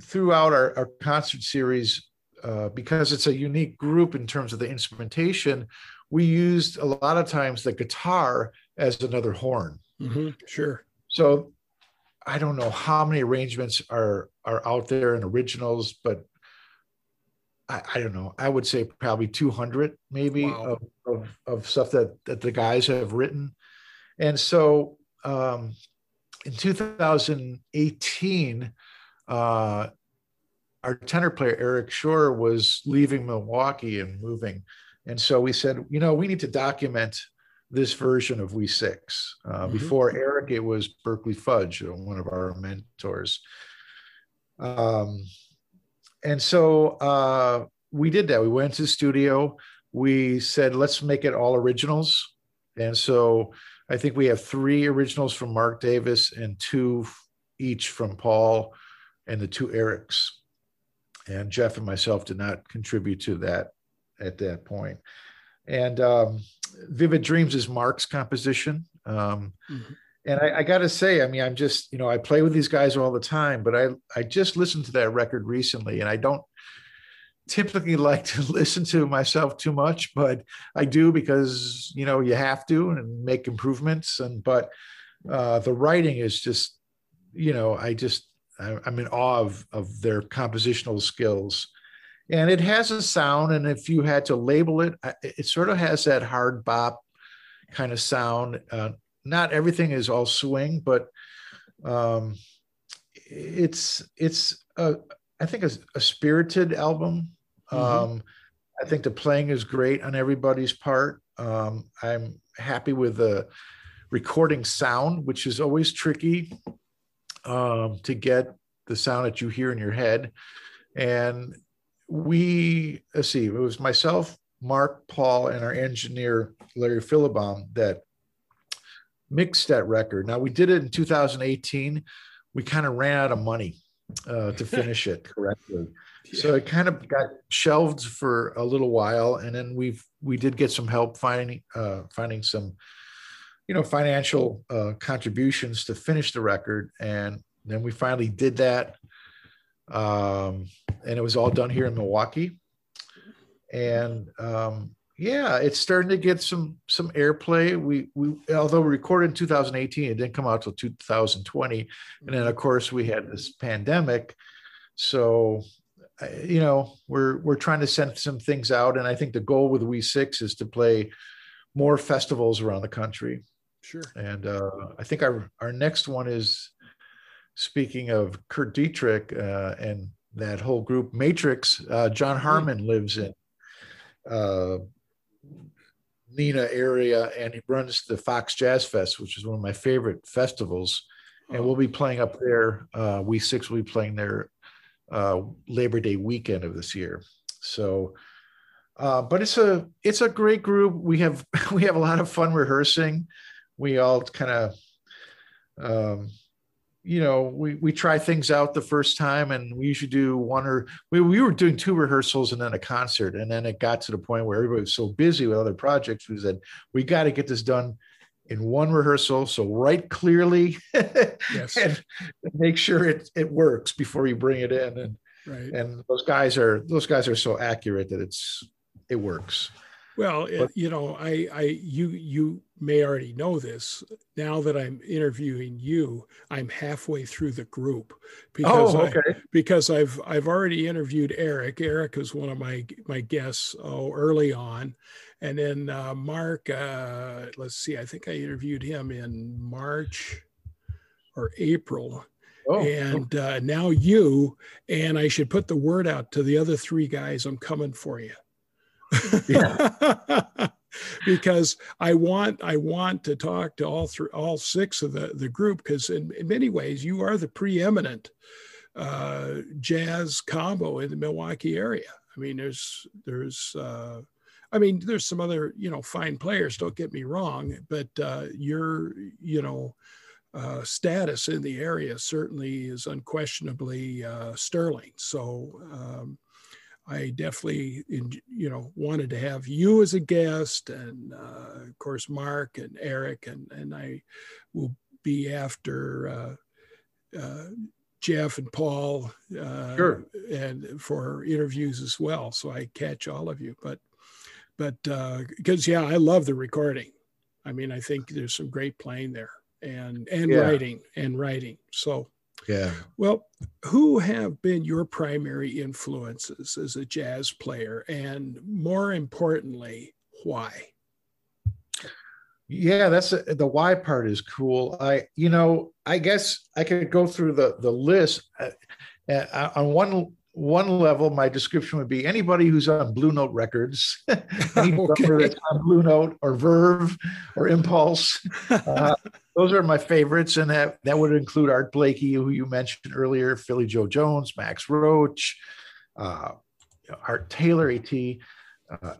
throughout our, our concert series, uh, because it's a unique group in terms of the instrumentation, we used a lot of times the guitar as another horn. Mm-hmm, sure. So I don't know how many arrangements are are out there and originals, but I, I don't know. I would say probably 200 maybe wow. of, of, of, stuff that, that the guys have written. And so um, in 2018, uh, our tenor player, Eric Schoor, was leaving Milwaukee and moving. And so we said, you know, we need to document this version of We Six. Uh, mm-hmm. Before Eric, it was Berkeley Fudge, uh, one of our mentors. Um, and so uh, we did that. We went to the studio. We said, let's make it all originals. And so I think we have three originals from Mark Davis and two each from Paul. and the two Erics. And Jeff and myself did not contribute to that at that point. And um, Vivid Dreams is Mark's composition. Um, mm-hmm. And I, I got to say, I mean, I'm just, you know, I play with these guys all the time, but I, I just listened to that record recently, and I don't typically like to listen to myself too much, but I do because you know you have to and make improvements. And but uh, the writing is just, you know, I just I, I'm in awe of of their compositional skills and it has a sound and if you had to label it it sort of has that hard bop kind of sound uh, not everything is all swing, but um, it's it's a I think a, a spirited album. Mm-hmm. Um, I think the playing is great on everybody's part. Um, I'm happy with the recording sound, which is always tricky um, to get the sound that you hear in your head. And we let's see, it was myself, Mark, Paul, and our engineer Larry Philibom that mixed that record. Now we did it in 2018. We kind of ran out of money uh, to finish it correctly. Yeah. So it kind of got shelved for a little while, and then we've we did get some help finding uh, finding some, you know, financial uh, contributions to finish the record, and then we finally did that, um, and it was all done here in Milwaukee, and um, yeah, it's starting to get some some airplay. We we although we recorded in 2018, it didn't come out till 2020, and then of course we had this pandemic. So, you know, we're we're trying to send some things out, and I think the goal with We Six is to play more festivals around the country. Sure. And uh, I think our our next one is speaking of Kurt Dietrich uh, and that whole group Matrix. Uh, John mm-hmm. Harmon lives in uh, Neenah area, and he runs the Fox Jazz Fest, which is one of my favorite festivals. And oh. we'll be playing up there. Uh, we six will be playing there uh, Labor Day weekend of this year. So, uh, but it's a it's a great group. We have we have a lot of fun rehearsing. We all kind of um, you know, we we try things out the first time, and we usually do one or we we were doing two rehearsals and then a concert, and then it got to the point where everybody was so busy with other projects. We said we got to get this done in one rehearsal, so write clearly, yes. and make sure it it works before you bring it in. And right. and those guys are those guys are so accurate that it's it works. Well, but, you know, I, I, you, you may already know this. Now that I'm interviewing you, I'm halfway through the group because oh, okay. I, because I've, I've already interviewed Eric. Eric is one of my my guests oh, early on, and then uh, Mark. Uh, let's see, I think I interviewed him in March or April. Oh, and uh, now you, and I should put the word out to the other three guys. I'm coming for you. because I want I want to talk to all three all six of the the group because in, in many ways you are the preeminent uh, jazz combo in the Milwaukee area. I mean, there's there's uh, I mean, there's some other you know fine players. Don't get me wrong, but uh, your you know uh, status in the area certainly is unquestionably uh, sterling. So. Um, I definitely, you know, wanted to have you as a guest, and uh, of course Mark and Eric, and and I will be after uh, uh, Jeff and Paul, uh, sure. and for interviews as well. So I catch all of you, but but because uh, yeah, I love the recording. I mean, I think there's some great playing there, and and yeah. writing and writing. So yeah. Well, who have been your primary influences as a jazz player? And more importantly, why? Yeah, that's a, the why part is cool. I, you know, I guess I could go through the the list. Uh, uh, on one one level, my description would be anybody who's on Blue Note Records, any okay. that's on Blue Note or Verve or Impulse. Uh, those are my favorites, and that that would include Art Blakey, who you mentioned earlier, Philly Joe Jones, Max Roach, uh, Art Taylor, At, uh,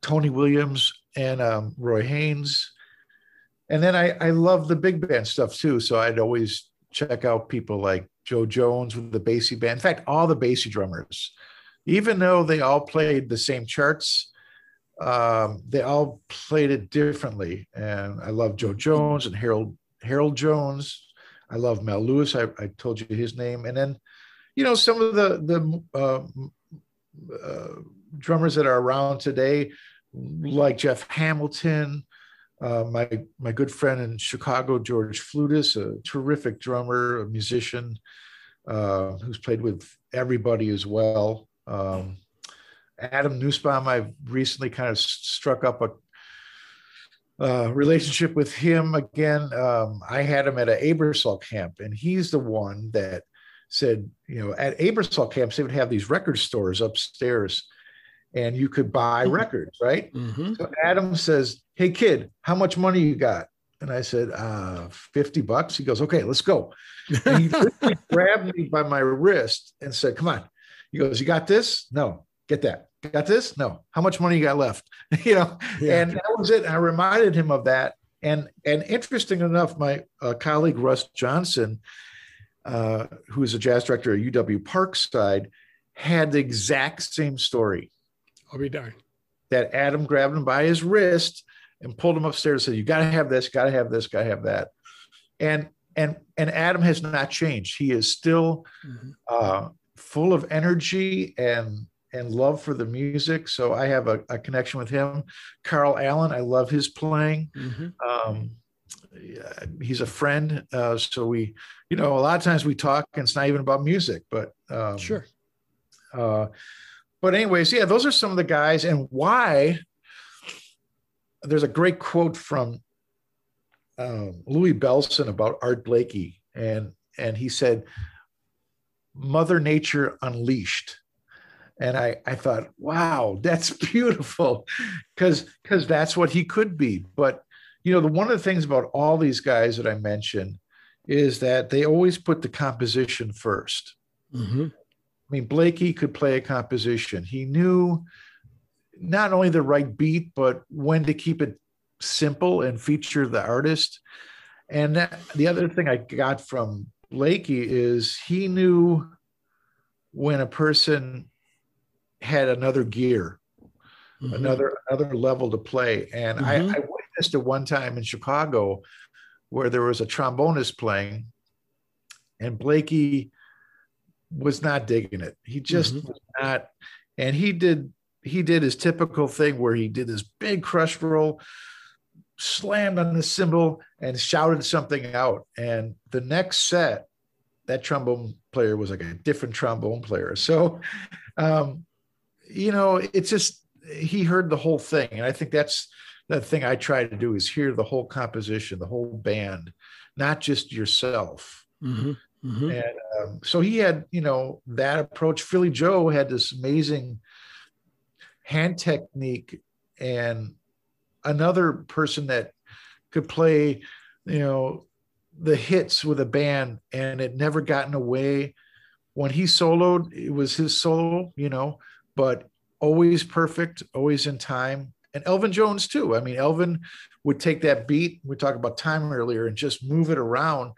Tony Williams, and um, Roy Haynes. And then I, I love the big band stuff too. So I'd always check out people like Joe Jones with the Basie band. In fact, all the Basie drummers, even though they all played the same charts, um, they all played it differently. And I love Joe Jones and Harold Harold Jones. I love Mel Lewis. I, I told you his name. And then, you know, some of the the uh, uh, drummers that are around today, like Jeff Hamilton, uh, my my good friend in Chicago, George Fludas, a terrific drummer, a musician, uh, who's played with everybody as well. Um, Adam Nussbaum, I've recently kind of struck up a uh, relationship with him again. Um, I had him at an Aebersold camp, and he's the one that said, you know, at Aebersold camps, they would have these record stores upstairs and you could buy mm-hmm. records, right? Mm-hmm. So Adam says, Hey kid, how much money you got? And I said, uh, 50 bucks. He goes, Okay, let's go. And he grabbed me by my wrist and said, Come on. He goes, You got this? No, get that. Got this? No. How much money you got left? you know, yeah. and that was it. I reminded him of that. And and interesting enough, my uh, colleague Russ Johnson, uh, who is a jazz director at UW Parkside, had the exact same story I'll be darned. That Adam grabbed him by his wrist and pulled him upstairs and said, You gotta have this, gotta have this, gotta have that. And and and Adam has not changed. He is still mm-hmm. uh, full of energy and and love for the music. So I have a, a connection with him. Carl Allen, I love his playing. Mm-hmm. Um, he's a friend. Uh, so we, you know, a lot of times we talk and it's not even about music, but um, sure. Uh, but anyways, yeah, those are some of the guys and why. There's a great quote from um, Louis Bellson about Art Blakey, and and he said, "Mother Nature unleashed." And I, I thought, wow, that's beautiful, because because that's what he could be. But you know, the one of the things about all these guys that I mentioned is that they always put the composition 1st mm-hmm. I mean, Blakey could play a composition. He knew not only the right beat, but when to keep it simple and feature the artist. And that, the other thing I got from Blakey is he knew when a person had another gear, mm-hmm. another another level to play. And mm-hmm. I, I witnessed it one time in Chicago where there was a trombonist playing, and Blakey was not digging it. He just mm-hmm. was not, and he did he did his typical thing where he did this big crush roll, slammed on the cymbal, and shouted something out. And the next set, that trombone player was like a different trombone player. So, um, you know, it's just he heard the whole thing, and I think that's the thing I try to do is hear the whole composition, the whole band, not just yourself. Mm-hmm. Mm-hmm. And um, so he had, you know, that approach. Philly Joe had this amazing hand technique, and another person that could play, you know, the hits with a band, and it never gotten away. When he soloed, it was his solo, you know, but always perfect, always in time. And Elvin Jones too. I mean, Elvin would take that beat. We talked about time earlier, and just move it around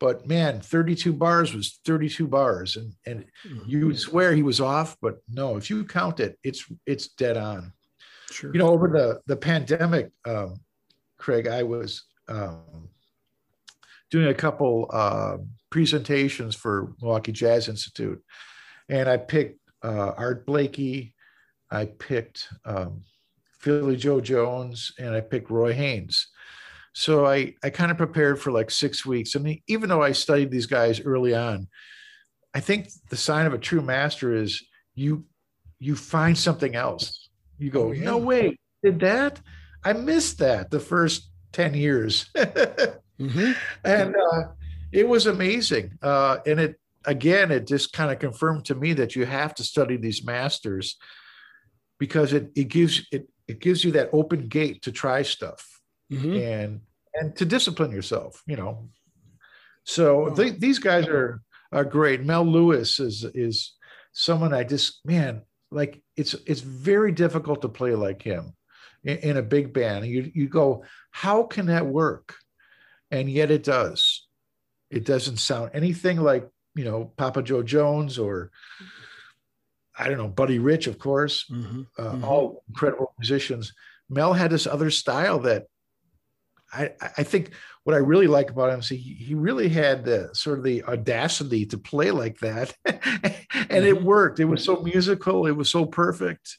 but man 32 bars was 32 bars. And and mm-hmm. you would swear he was off but no if you count it it's it's dead on. Sure. You know over the the pandemic um, craig i was um, doing a couple uh, presentations for milwaukee jazz institute. And i picked uh, art blakey. I picked um, philly joe jones. And i picked roy haynes so I, I kind of prepared for like six weeks. I mean, even though I studied these guys early on, I think the sign of a true master is you you find something else. You go, oh, yeah. no way, did that? I missed that the first 10 years. mm-hmm. And uh, it was amazing. Uh, and it again, it just kind of confirmed to me that you have to study these masters because it it gives it it gives you that open gate to try stuff mm-hmm. and and to discipline yourself you know so oh. th- these guys are are great mel lewis is is someone i just man like it's it's very difficult to play like him in, in a big band you you go how can that work and yet it does It doesn't sound anything like you know Papa Joe Jones or I don't know Buddy Rich, of course, mm-hmm. Uh, mm-hmm. all incredible musicians. Mel had this other style that I, I think what I really like about him is he, he really had the sort of the audacity to play like that. and mm-hmm. it worked. It was so musical. It was so perfect.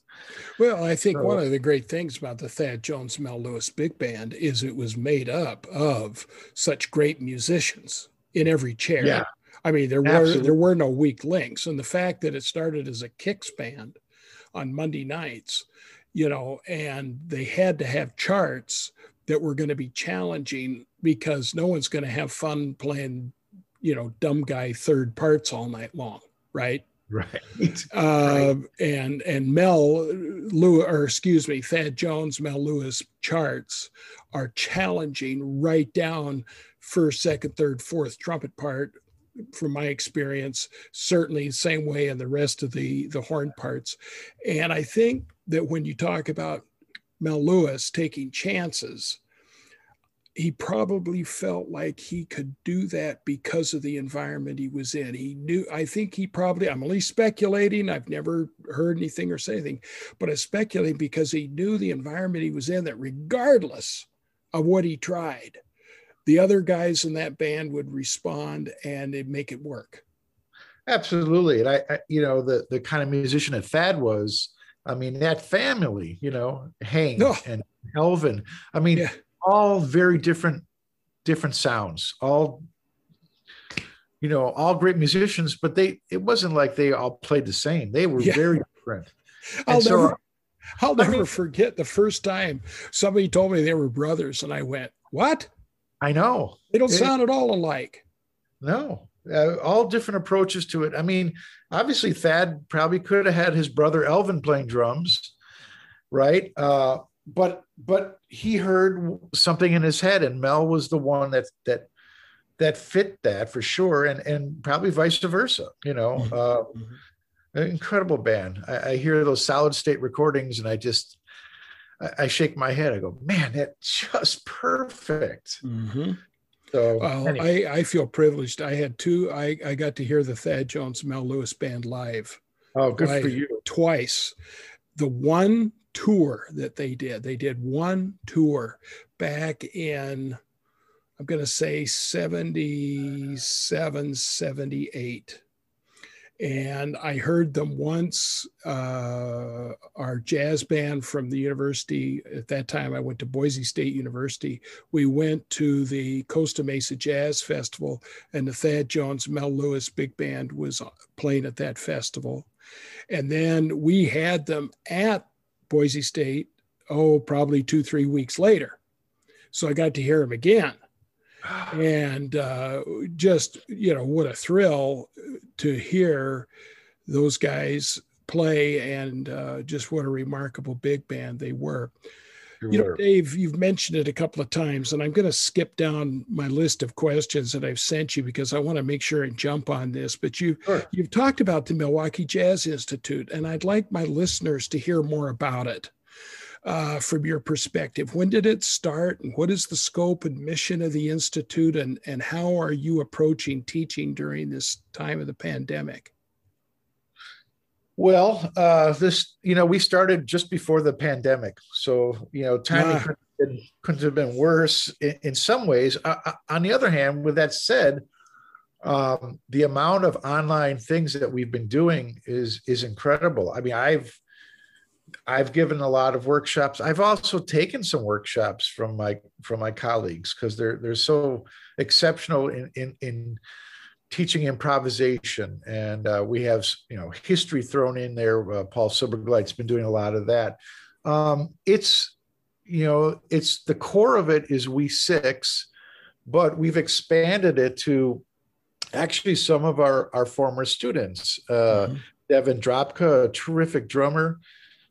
Well, I think so, one of the great things about the Thad Jones Mel Lewis Big Band is it was made up of such great musicians in every chair. Yeah. I mean, there were there were no weak links, and the fact that it started as a kicks band on Monday nights, you know, and they had to have charts that were going to be challenging because no one's going to have fun playing, you know, dumb guy third parts all night long, right? Right. Uh, right. And and Mel Lewis, or excuse me, Thad Jones, Mel Lewis charts are challenging right down first, second, third, fourth trumpet part. From my experience, certainly the same way in the rest of the the horn parts, and I think that when you talk about Mel Lewis taking chances, he probably felt like he could do that because of the environment he was in. He knew, I think he probably, I'm only speculating, I've never heard anything or say anything, but I speculate because he knew the environment he was in that regardless of what he tried, the other guys in that band would respond and they'd make it work. Absolutely. And I, I you know, the, the kind of musician that Thad was, I mean, that family, you know, Hank and Elvin. I mean, yeah. All very different, different sounds, all, you know, all great musicians, but they, it wasn't like they all played the same. They were yeah. very different. I'll so, never, I'll never I mean, forget the first time somebody told me they were brothers, and I went, "What?" I know they don't it, sound at all alike. No, uh, all different approaches to it. I mean, obviously Thad probably could have had his brother Elvin playing drums, right? Uh, but but he heard something in his head, and Mel was the one that that that fit that for sure, and and probably vice versa. You know, mm-hmm. uh, mm-hmm. incredible band. I, I, hear those solid state recordings, and I just I, shake my head. I go, man, that's just perfect. Mm-hmm. So well, anyway. I, I feel privileged. I had two. I, I got to hear the Thad Jones Mel Lewis band live. Oh, good for you. Twice. The one tour that they did, they did one tour back in, I'm going to say 77, 78 and I heard them once. Uh, our jazz band from the university at that time, I went to Boise State University. We went to the Costa Mesa Jazz Festival, and the Thad Jones Mel Lewis Big Band was playing at that festival. And then we had them at Boise State, oh, probably two, three weeks later. So I got to hear them again and uh, just you know what a thrill to hear those guys play and uh, just what a remarkable big band they were you know dave you've mentioned it a couple of times and i'm going to skip down my list of questions that i've sent you because i want to make sure and jump on this but you sure. you've talked about the milwaukee jazz institute and i'd like my listeners to hear more about it uh, from your perspective. When did it start, and what is the scope and mission of the institute, and and how are you approaching teaching during this time of the pandemic? Well, uh, this you know we started just before the pandemic, so you know timing couldn't, have been, couldn't have been worse in, in some ways. On the other hand, with that said, um, the amount of online things that we've been doing is is incredible. I mean, I've I've given a lot of workshops. I've also taken some workshops from my from my colleagues because they're they're so exceptional in in, in teaching improvisation, and uh, we have you know history thrown in there. Uh, Paul Silbergleit's been doing a lot of that. Um, it's you know it's the core of it is we six, but we've expanded it to actually some of our our former students. Uh, mm-hmm. Devin Drobka, a terrific drummer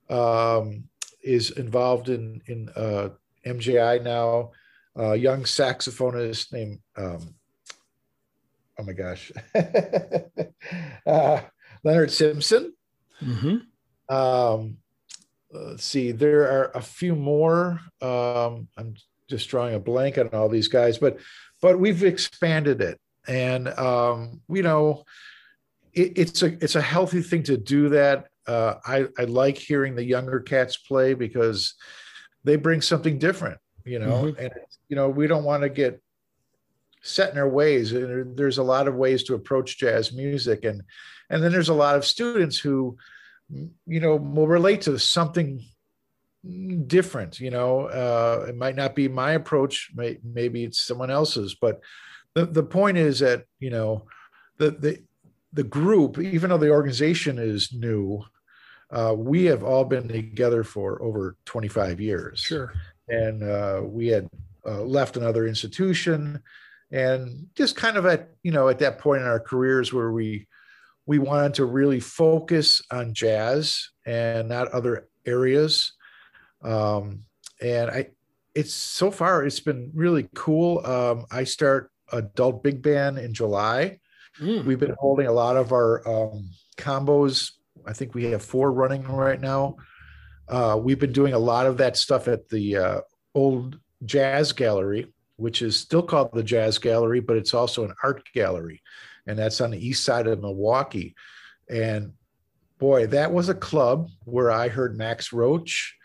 um, is involved in in uh, MJI now. A young saxophonist named um, oh my gosh, uh, Leonard Simpson. Mm-hmm. Um, let's see, there are a few more. Um, I'm just drawing a blank on all these guys, but but we've expanded it, and um, you know, it, it's a it's a healthy thing to do that. Uh, I I like hearing the younger cats play because they bring something different, you know, mm-hmm. and you know we don't want to get set in our ways. And there's a lot of ways to approach jazz music, and and then there's a lot of students who, you know, will relate to something different. You know, uh, it might not be my approach, may, maybe it's someone else's, but the the point is that you know the the the group, even though the organization is new, uh, we have all been together for over 25 years. Sure. And uh, we had uh, left another institution and just kind of at you know at that point in our careers where we we wanted to really focus on jazz and not other areas. Um, and i it's so far it's been really cool. Um, i start adult big band in july. Mm. we've been holding a lot of our um, combos. I think we have four running right now. Uh, we've been doing a lot of that stuff at the uh, old jazz gallery which is still called the Jazz Gallery, but it's also an art gallery. And that's on the east side of Milwaukee. And boy, that was a club where I heard Max Roach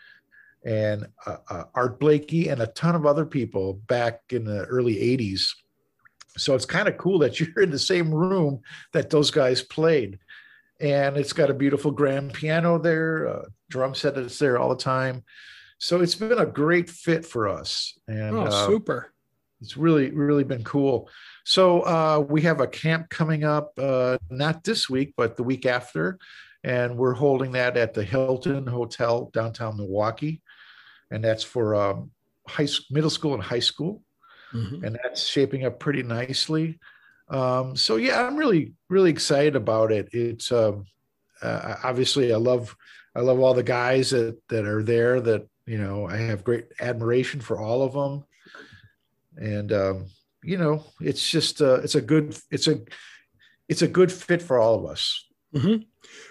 and uh, uh, Art Blakey and a ton of other people back in the early 80s. So it's kind of cool that you're in the same room that those guys played. And it's got a beautiful grand piano there, uh, drum set that's there all the time. So it's been a great fit for us. And oh, uh, super it's really really been cool. So uh, we have a camp coming up uh, not this week but the week after. And we're holding that at the hilton hotel downtown milwaukee. And that's for um, high middle school and high school. Mm-hmm. and that's shaping up pretty nicely. Um, so yeah i'm really really excited about it. It's um, uh, obviously i love i love all the guys that that are there that you know i have great admiration for all of them and um, you know it's just uh, it's a good it's a it's a good fit for all of us mm-hmm.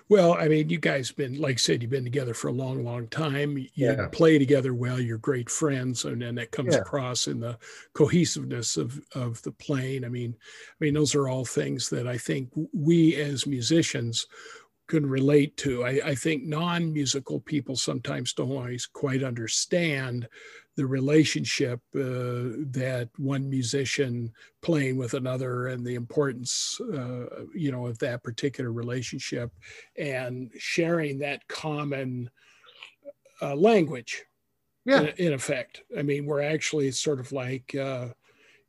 well i mean you guys been like i said you've been together for a long long time you yeah. play together well you're great friends and then that comes yeah. across in the cohesiveness of of the playing i mean i mean those are all things that i think we as musicians can relate to. I, I, think non musical people sometimes don't always quite understand the relationship uh, that one musician playing with another and the importance uh, you know of that particular relationship and sharing that common uh, language yeah. in, in, effect. I mean we're actually sort of like uh,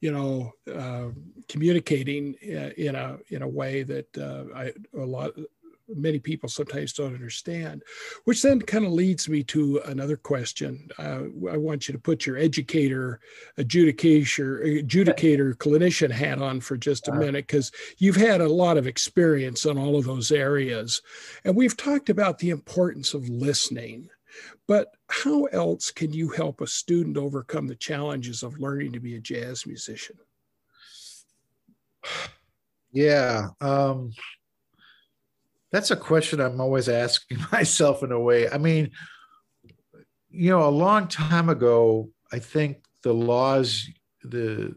you know uh, communicating uh, in a in a way that I, a lot many people sometimes don't understand, which then kind of leads me to another question. Uh, I want you to put your educator, adjudicator, adjudicator, clinician hat on for just a minute, because you've had a lot of experience on all of those areas. And we've talked about the importance of listening. But how else can you help a student overcome the challenges of learning to be a jazz musician? Yeah. Um, that's a question I'm always asking myself in a way. I mean, you know, a long time ago, I think the laws, the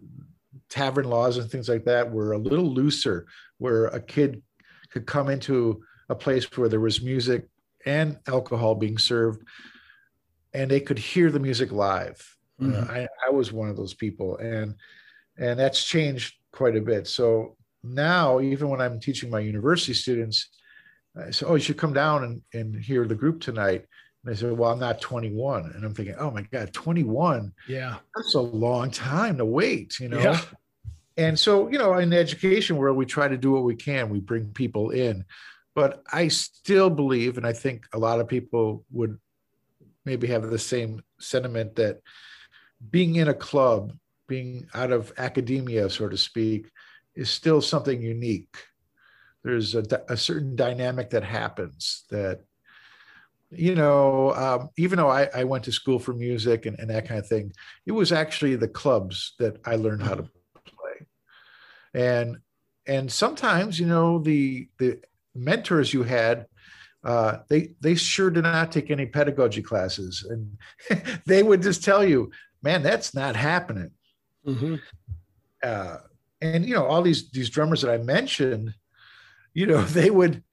tavern laws and things like that were a little looser, where a kid could come into a place where there was music and alcohol being served and they could hear the music live. Mm-hmm. Uh, I, I was one of those people and and that's changed quite a bit. So now, even when I'm teaching my university students, I said, "Oh, you should come down and, and hear the group tonight." And I said, "Well, I'm not 21." And I'm thinking, "Oh my God, 21? Yeah, that's a long time to wait." You know. Yeah. And so, you know, in the education world, we try to do what we can. We bring people in, but I still believe, and I think a lot of people would maybe have the same sentiment that being in a club, being out of academia, so to speak, is still something unique there's a, a certain dynamic that happens that you know um, even though I, I, went to school for music and, and, that kind of thing it was actually the clubs that i learned how to play. And and sometimes you know the the mentors you had uh, they they sure did not take any pedagogy classes. And they would just tell you man that's not happening. Mm-hmm. uh, and you know all these these drummers that I mentioned, you know they would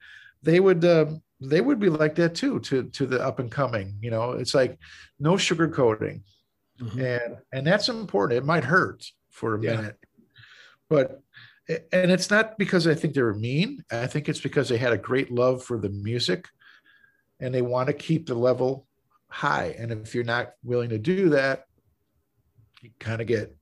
they would um, they would be like that too to to the up and coming. You know, it's like no sugarcoating, mm-hmm. and and that's important. It might hurt for a yeah. minute, but and it's not because I think they were mean. I think it's because they had a great love for the music, and they want to keep the level high. And if you're not willing to do that, you kind of get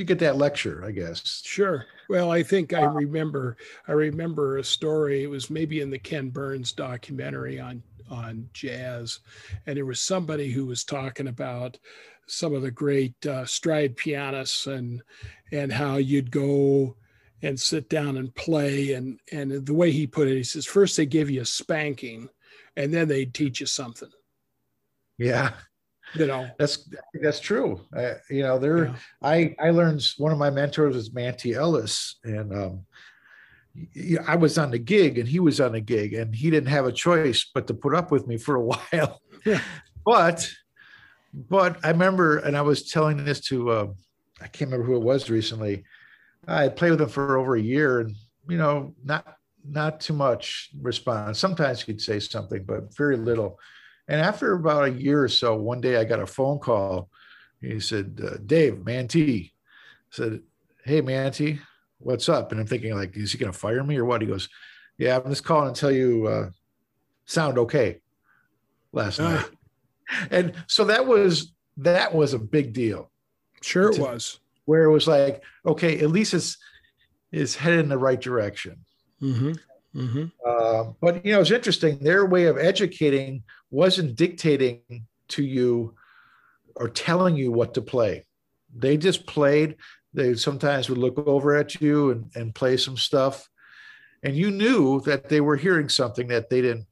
you get that lecture, I guess. Sure. Well, I think I remember I remember a story. It was maybe in the Ken Burns documentary on on jazz, and there was somebody who was talking about some of the great uh, stride pianists and and how you'd go and sit down and play and and the way he put it, he says first they give you a spanking, and then they teach you something. Yeah you know that's that's true uh, you know there yeah. i i learned one of my mentors was manty ellis and um I was on the gig and he was on the gig and he didn't have a choice but to put up with me for a while. Yeah. but but I remember and I was telling this to uh, I can't remember who it was recently. I played with him for over a year and you know not not too much response. Sometimes he'd say something but very little. And after about a year or so, one day I got a phone call. He said, uh, Dave, Manty said, Hey, Manty, what's up? And I'm thinking, like, is he going to fire me or what? He goes, Yeah, I'm just calling to tell you, uh, sound okay last night. And so that was, that was a big deal. Sure, it was. Where it was like, okay, at least it's, is headed in the right direction. Mm-hmm. Mm-hmm. Uh, but you know, it's interesting. Their way of educating wasn't dictating to you or telling you what to play. They just played. They sometimes would look over at you and, and play some stuff, and you knew that they were hearing something that they didn't,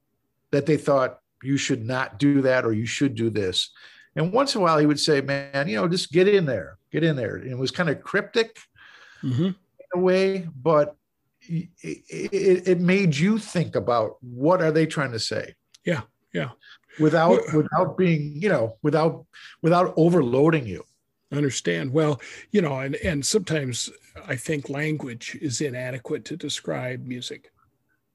that they thought you should not do that or you should do this. And once in a while, he would say, "Man, you know, just get in there, get in there." And it was kind of cryptic mm-hmm. in a way, but it, it, made you think about what are they trying to say yeah yeah without well, without being you know without without overloading you understand well you know and and sometimes i think language is inadequate to describe music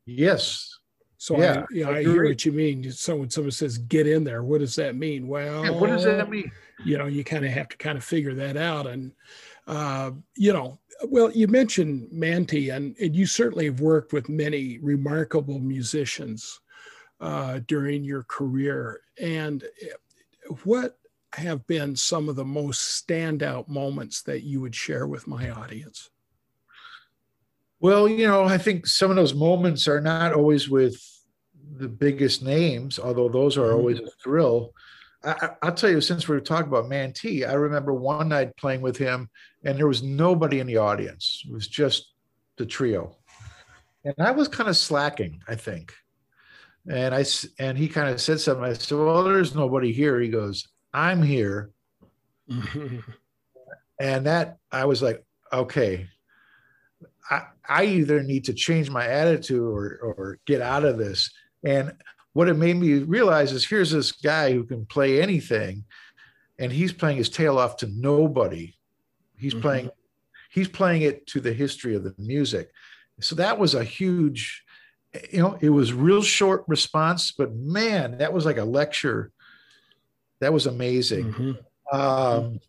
yes so yeah, I, you know, I, I hear what you mean. So when someone says "get in there," what does that mean? Well, yeah, what does that mean? You know, you kind of have to kind of figure that out. And uh, you know, well, you mentioned Manty, and, and, you certainly have worked with many remarkable musicians uh, during your career. And uh, what have been some of the most standout moments that you would share with my audience? Well, you know, I think some of those moments are not always with the biggest names, although those are always mm-hmm. a thrill. I, will tell you, since we were talking about Manty, I remember one night playing with him, and there was nobody in the audience. It was just the trio, and I was kind of slacking, I think. And I and he kind of said something. I said, "Well, there's nobody here." He goes, "I'm here," and that I was like, "Okay." I, I either need to change my attitude or, or get out of this. And what it made me realize is here's this guy who can play anything and he's playing his tail off to nobody he's mm-hmm. playing he's playing it to the history of the music so that was a huge you know it was real short response but man that was like a lecture that was amazing mm-hmm. um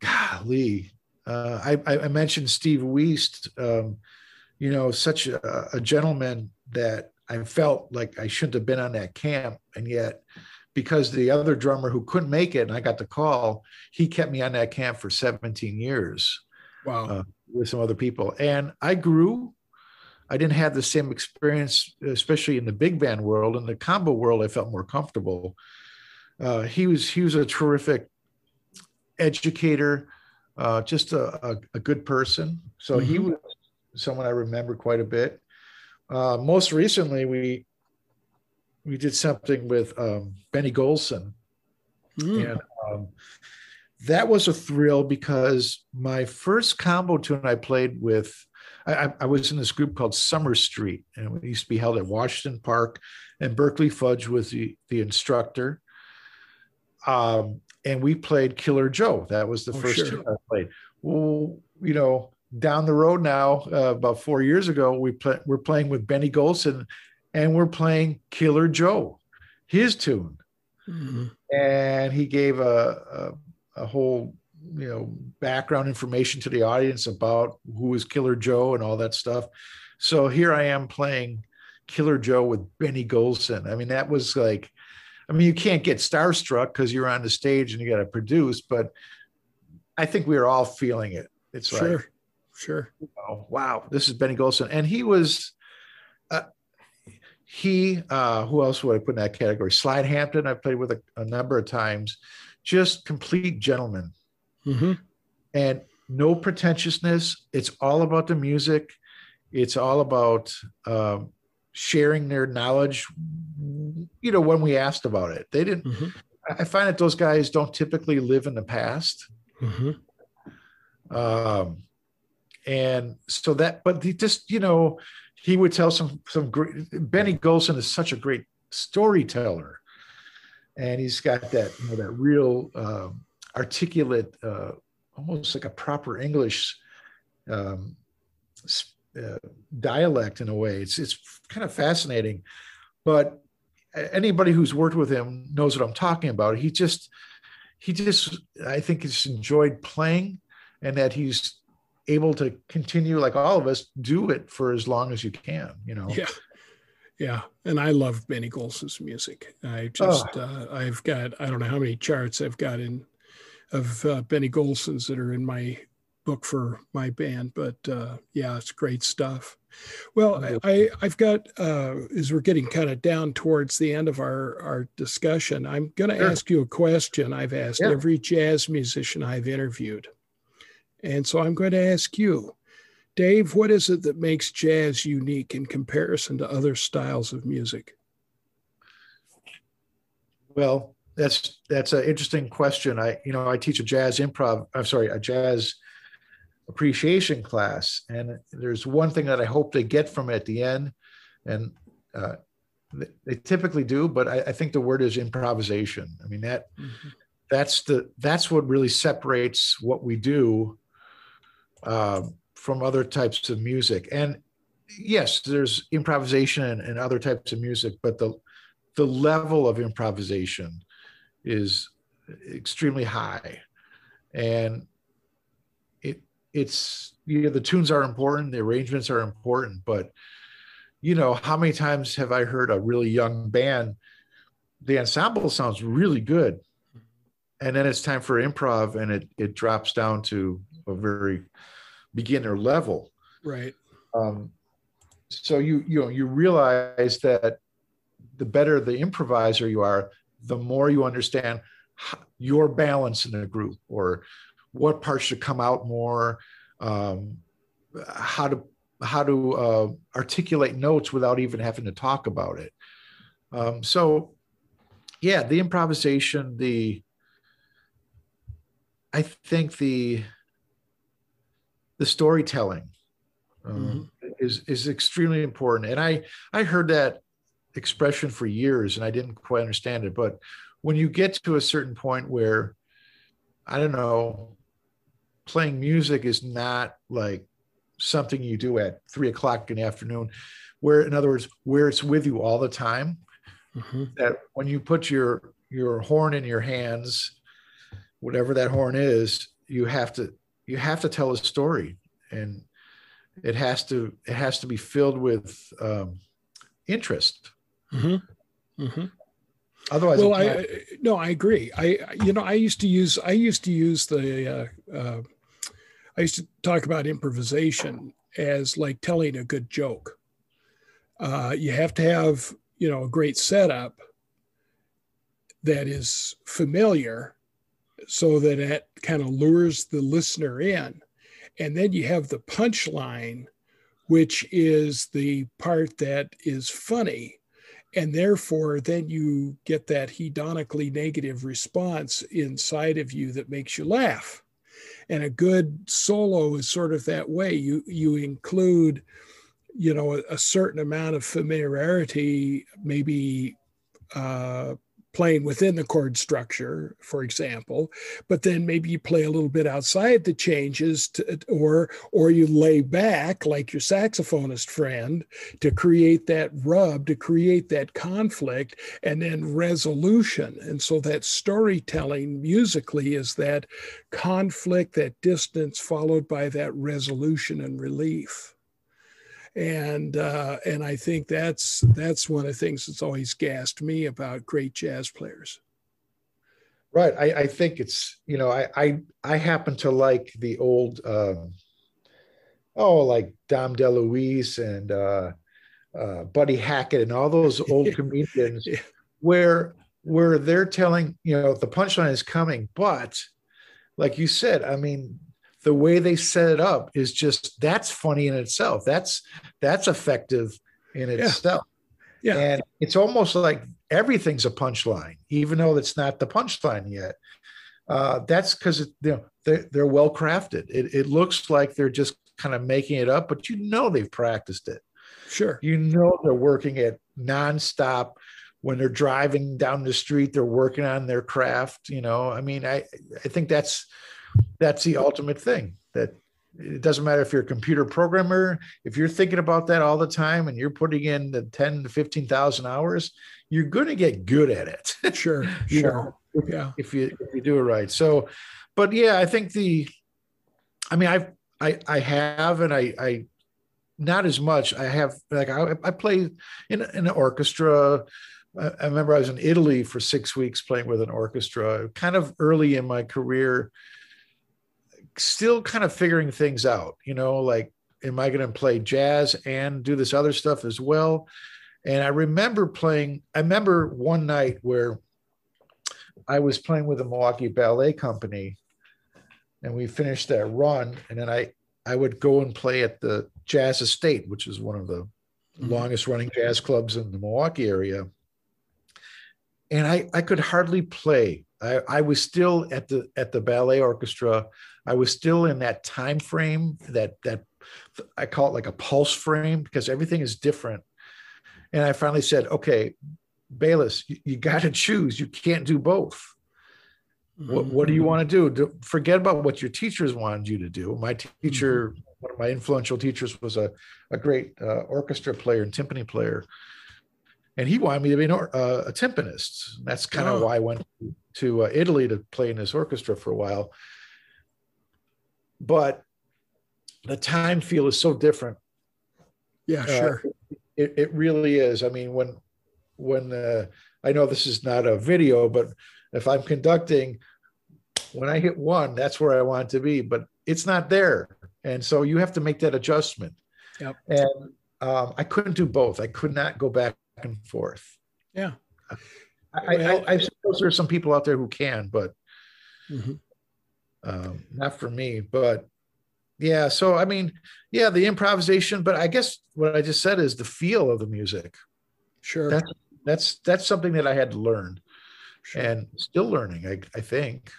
golly uh, I, I mentioned Steve Wiest, um, you know, such a, a gentleman that I felt like I shouldn't have been on that camp. And yet, because the other drummer who couldn't make it and I got the call, he kept me on that camp for 17 years. Wow. Uh, with some other people. And I grew. I didn't have the same experience, especially in the big band world. In the combo world, I felt more comfortable. Uh, he was he was a terrific educator, uh, just a, a, a, good person. So mm-hmm. he was someone I remember quite a bit. Uh, most recently, we we did something with um, Benny Golson, mm. and um, that was a thrill because my first combo tune I played with, I, I, was in this group called Summer Street, and it used to be held at Washington Park, and Berkeley Fudge was the the instructor. Um, and we played Killer Joe. That was the Oh, first sure. tune I played. Well, you know, down the road now, uh, about four years ago, we play, we're playing with Benny Golson, and we're playing Killer Joe, his tune, Mhm. and he gave a, a a whole you know background information to the audience about who is Killer Joe and all that stuff. So here I am playing Killer Joe with Benny Golson. I mean, that was like, I mean, you can't get starstruck because you're on the stage and you got to produce, but I think we were all feeling it. It's Sure. like, Sure. oh, wow, this is Benny Golson. And he was, uh, he, uh, who else would I put in that category? Slide Hampton, I've played with a, a number of times, just complete gentleman hmm and no pretentiousness. It's all about the music. It's all about um, sharing their knowledge. You know, when we asked about it, they didn't. hmm I find that those guys don't typically live in the past, hmm um, and so that. But he just, you know, he would tell some some great. Benny Golson is such a great storyteller, and he's got that you know that real um, articulate, uh, almost like a proper English um, uh, dialect in a way. It's it's kind of fascinating, but anybody who's worked with him knows what I'm talking about. He just he just I think he's enjoyed playing, and that he's able to continue like all of us do it for as long as you can. You know. Yeah. Yeah. And I love Benny Golson's music. I just, uh, I've got, I don't know how many charts I've got in of uh, Benny Golson's that are in my book for my band. But uh, yeah, it's great stuff. Well, I, I, I've got, uh, as we're getting kind of down towards the end of our, our discussion, I'm going to Sure. ask you a question I've asked Yeah. every jazz musician I've interviewed. And so I'm going to ask you, Dave, what is it that makes jazz unique in comparison to other styles of music? Well, that's that's an interesting question. I you know I teach a jazz improv. I'm sorry, a jazz appreciation class, and there's one thing that I hope they get from it at the end, and uh, they, typically do, but I, I think the word is improvisation. I mean that that's the that's what really separates what we do um, from other types of music. And yes, there's improvisation and, and other types of music, but the the level of improvisation is extremely high, and it it's you know the tunes are important, the arrangements are important, but you know how many times have I heard a really young band? The ensemble sounds really good, and then it's time for improv, and it it drops down to a very beginner level. Right. Um, so you you know you realize that the better the improviser you are, the more you understand your balance in a group or what parts should come out more, um, how to how to uh, articulate notes without even having to talk about it. Um, so, yeah, the improvisation, the I think the the storytelling um, is is extremely important. And I I heard that expression for years, and I didn't quite understand it. But when you get to a certain point where I don't know, playing music is not like something you do at three o'clock in the afternoon, where in other words, where it's with you all the time. Mhm. That when you put your your horn in your hands, whatever that horn is, you have to you have to tell a story, and it has to it has to be filled with um, interest. Mhm. Mhm. Otherwise, Well, I no, I agree. I I- you know I used to use I used to use the uh, uh, I used to talk about improvisation as like telling a good joke. Uh, you have to have you know a great setup that is familiar, so that it kind of lures the listener in, and then you have the punchline, which is the part that is funny. And therefore then you get that hedonically negative response inside of you that makes you laugh. And a good solo is sort of that way. You you include you know a, a certain amount of familiarity maybe uh, playing within the chord structure, for example, but then maybe you play a little bit outside the changes, to, or or you lay back like your saxophonist friend to create that rub, to create that conflict, and then resolution. And so that storytelling musically is that conflict, that distance, followed by that resolution and relief and uh, and I think that's that's one of the things that's always gassed me about great jazz players. Right. I, I think it's you know I I I happen to like the old um, oh like Dom DeLuise and uh, uh, Buddy Hackett and all those old comedians yeah. where where they're telling you know the punchline is coming, but like you said, I mean the way they set it up is just that's funny in itself. That's that's effective in itself. Yeah. yeah. And it's almost like everything's a punchline, even though it's not the punchline yet. Uh, that's because you know they're, they're well crafted. It, it looks like they're just kind of making it up, but you know they've practiced it. Sure. You know they're working it nonstop. When they're driving down the street, they're working on their craft. You know, I mean, I I think that's that's the ultimate thing that it doesn't matter if you're a computer programmer if you're thinking about that all the time and you're putting in the 10 to 15,000 hours you're going to get good at it. Sure you sure. know, yeah. if you if you do it right. So but yeah i think the i mean i've i i have and i i not as much. I have like i, I play in, in an orchestra. I remember I was in Italy for six weeks playing with an orchestra, kind of early in my career still kind of figuring things out, you know, like, am I going to play jazz and do this other stuff as well? And I remember playing, I remember one night where I was playing with the Milwaukee Ballet Company and we finished that run. And then I, I would go and play at the Jazz Estate, which is one of the mm-hmm. longest running jazz clubs in the Milwaukee area. And I, I could hardly play. I, I was still at the at the ballet orchestra I was still in that time frame that that I call it like a pulse frame because everything is different. And I finally said, okay, Bayles, you, you got to choose. You can't do both. Mm-hmm. What, what do you mm-hmm. want to do? do? Forget about what your teachers wanted you to do. My teacher, mm-hmm. one of my influential teachers, was a, a great uh, orchestra player and timpani player. And he wanted me to be an, uh, a timpanist. That's kind of oh. why I went to uh, Italy to play in his orchestra for a while but the time feel is so different. Yeah, uh, sure. It, it really is. I mean, when when uh, I know this is not a video, but if I'm conducting, when I hit one, that's where I want to be, but it's not there, and so you have to make that adjustment. Yep. And um, I couldn't do both. I could not go back and forth. Yeah. I, well, I, I, suppose there are some people out there who can, but mm-hmm um, not for me. But yeah, so I mean, yeah, the improvisation. But I guess what I just said is the feel of the music. Sure. That's that's that's something that I had to learn, sure. and still learning. I I think.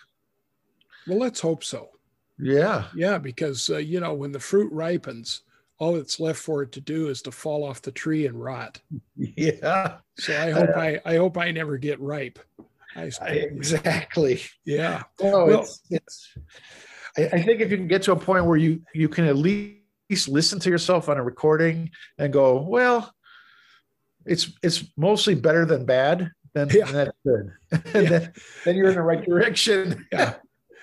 Well, let's hope so. Yeah. Yeah, because uh, you know when the fruit ripens, all that's left for it to do is to fall off the tree and rot. Yeah. So I hope uh, I I hope I never get ripe. I, exactly. Yeah. Oh, well, it's, it's I, I think if you can get to a point where you you can at least listen to yourself on a recording and go, well, it's it's mostly better than bad, then, yeah. then that's good. Yeah. then, then you're in the right direction. yeah.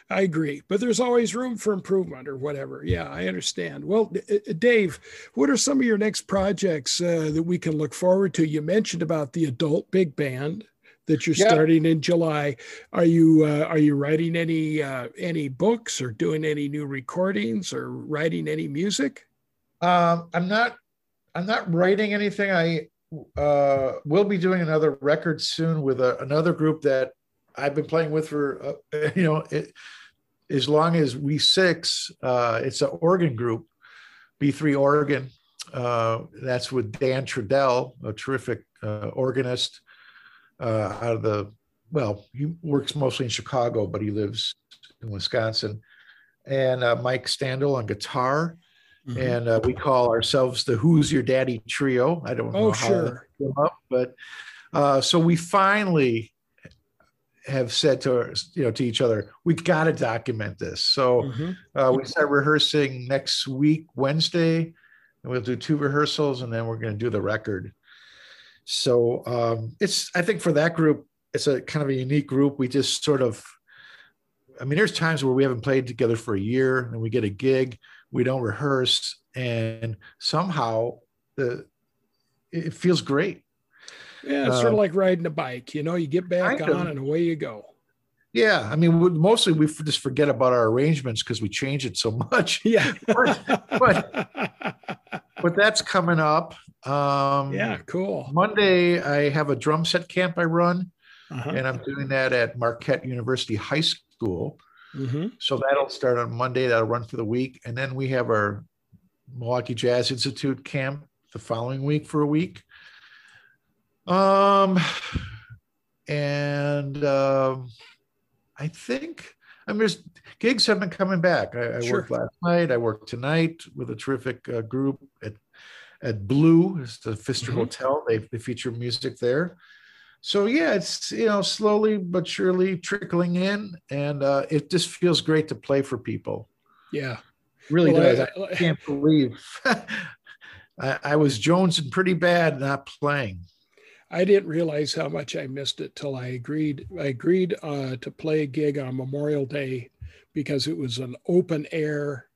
I agree, but there's always room for improvement or whatever. Yeah, I understand. Well, Dave, what are some of your next projects uh, that we can look forward to? You mentioned about the adult big band that you're starting in July. Are you uh, are you writing any uh, any books or doing any new recordings or writing any music? Um, I'm not I'm not writing anything. I uh, will be doing another record soon with a, another group that I've been playing with for uh, you know it, as long as we six. Uh, it's an organ group, B3 Organ. Uh, that's with Dan Trudell, a terrific uh, organist uh, out of the well, he works mostly in Chicago, but he lives in Wisconsin. And uh, Mike Standel on guitar. Mm-hmm. And uh, we call ourselves the Who's Your Daddy Trio. I don't know oh, how sure. came up, but uh, so we finally have said to you know to each other, we got to document this. So mm-hmm. uh, we start rehearsing next week, Wednesday, and we'll do two rehearsals, and then we're going to do the record. So um, it's I think for that group, it's a kind of a unique group. We just sort of, I mean, there's times where we haven't played together for a year, and we get a gig, we don't rehearse, and somehow the it feels great yeah, it's uh, sort of um, like riding a bike. You know, you get back on of. and away you go. Yeah, I mean, mostly we just forget about our arrangements because we change it so much. Yeah, but, but that's coming up. Um, yeah, cool. Monday, I have a drum set camp I run, uh-huh. and I'm doing that at Marquette University High School. Mm-hmm. So that'll start on Monday. That'll run for the week, and then we have our Milwaukee Jazz Institute camp the following week for a week. Um, and um, I think I mean, there's gigs have been coming back. I, I sure. worked last night. I worked tonight with a terrific uh, group at at Blue. It's the Pfister mm-hmm. Hotel. They they feature music there. So yeah, it's you know slowly but surely trickling in, and uh, it just feels great to play for people. Yeah, really well, does. I, I, can't believe I, I was jonesing pretty bad not playing. I didn't realize how much I missed it till I agreed. I agreed uh, to play a gig on Memorial Day because it was an open air,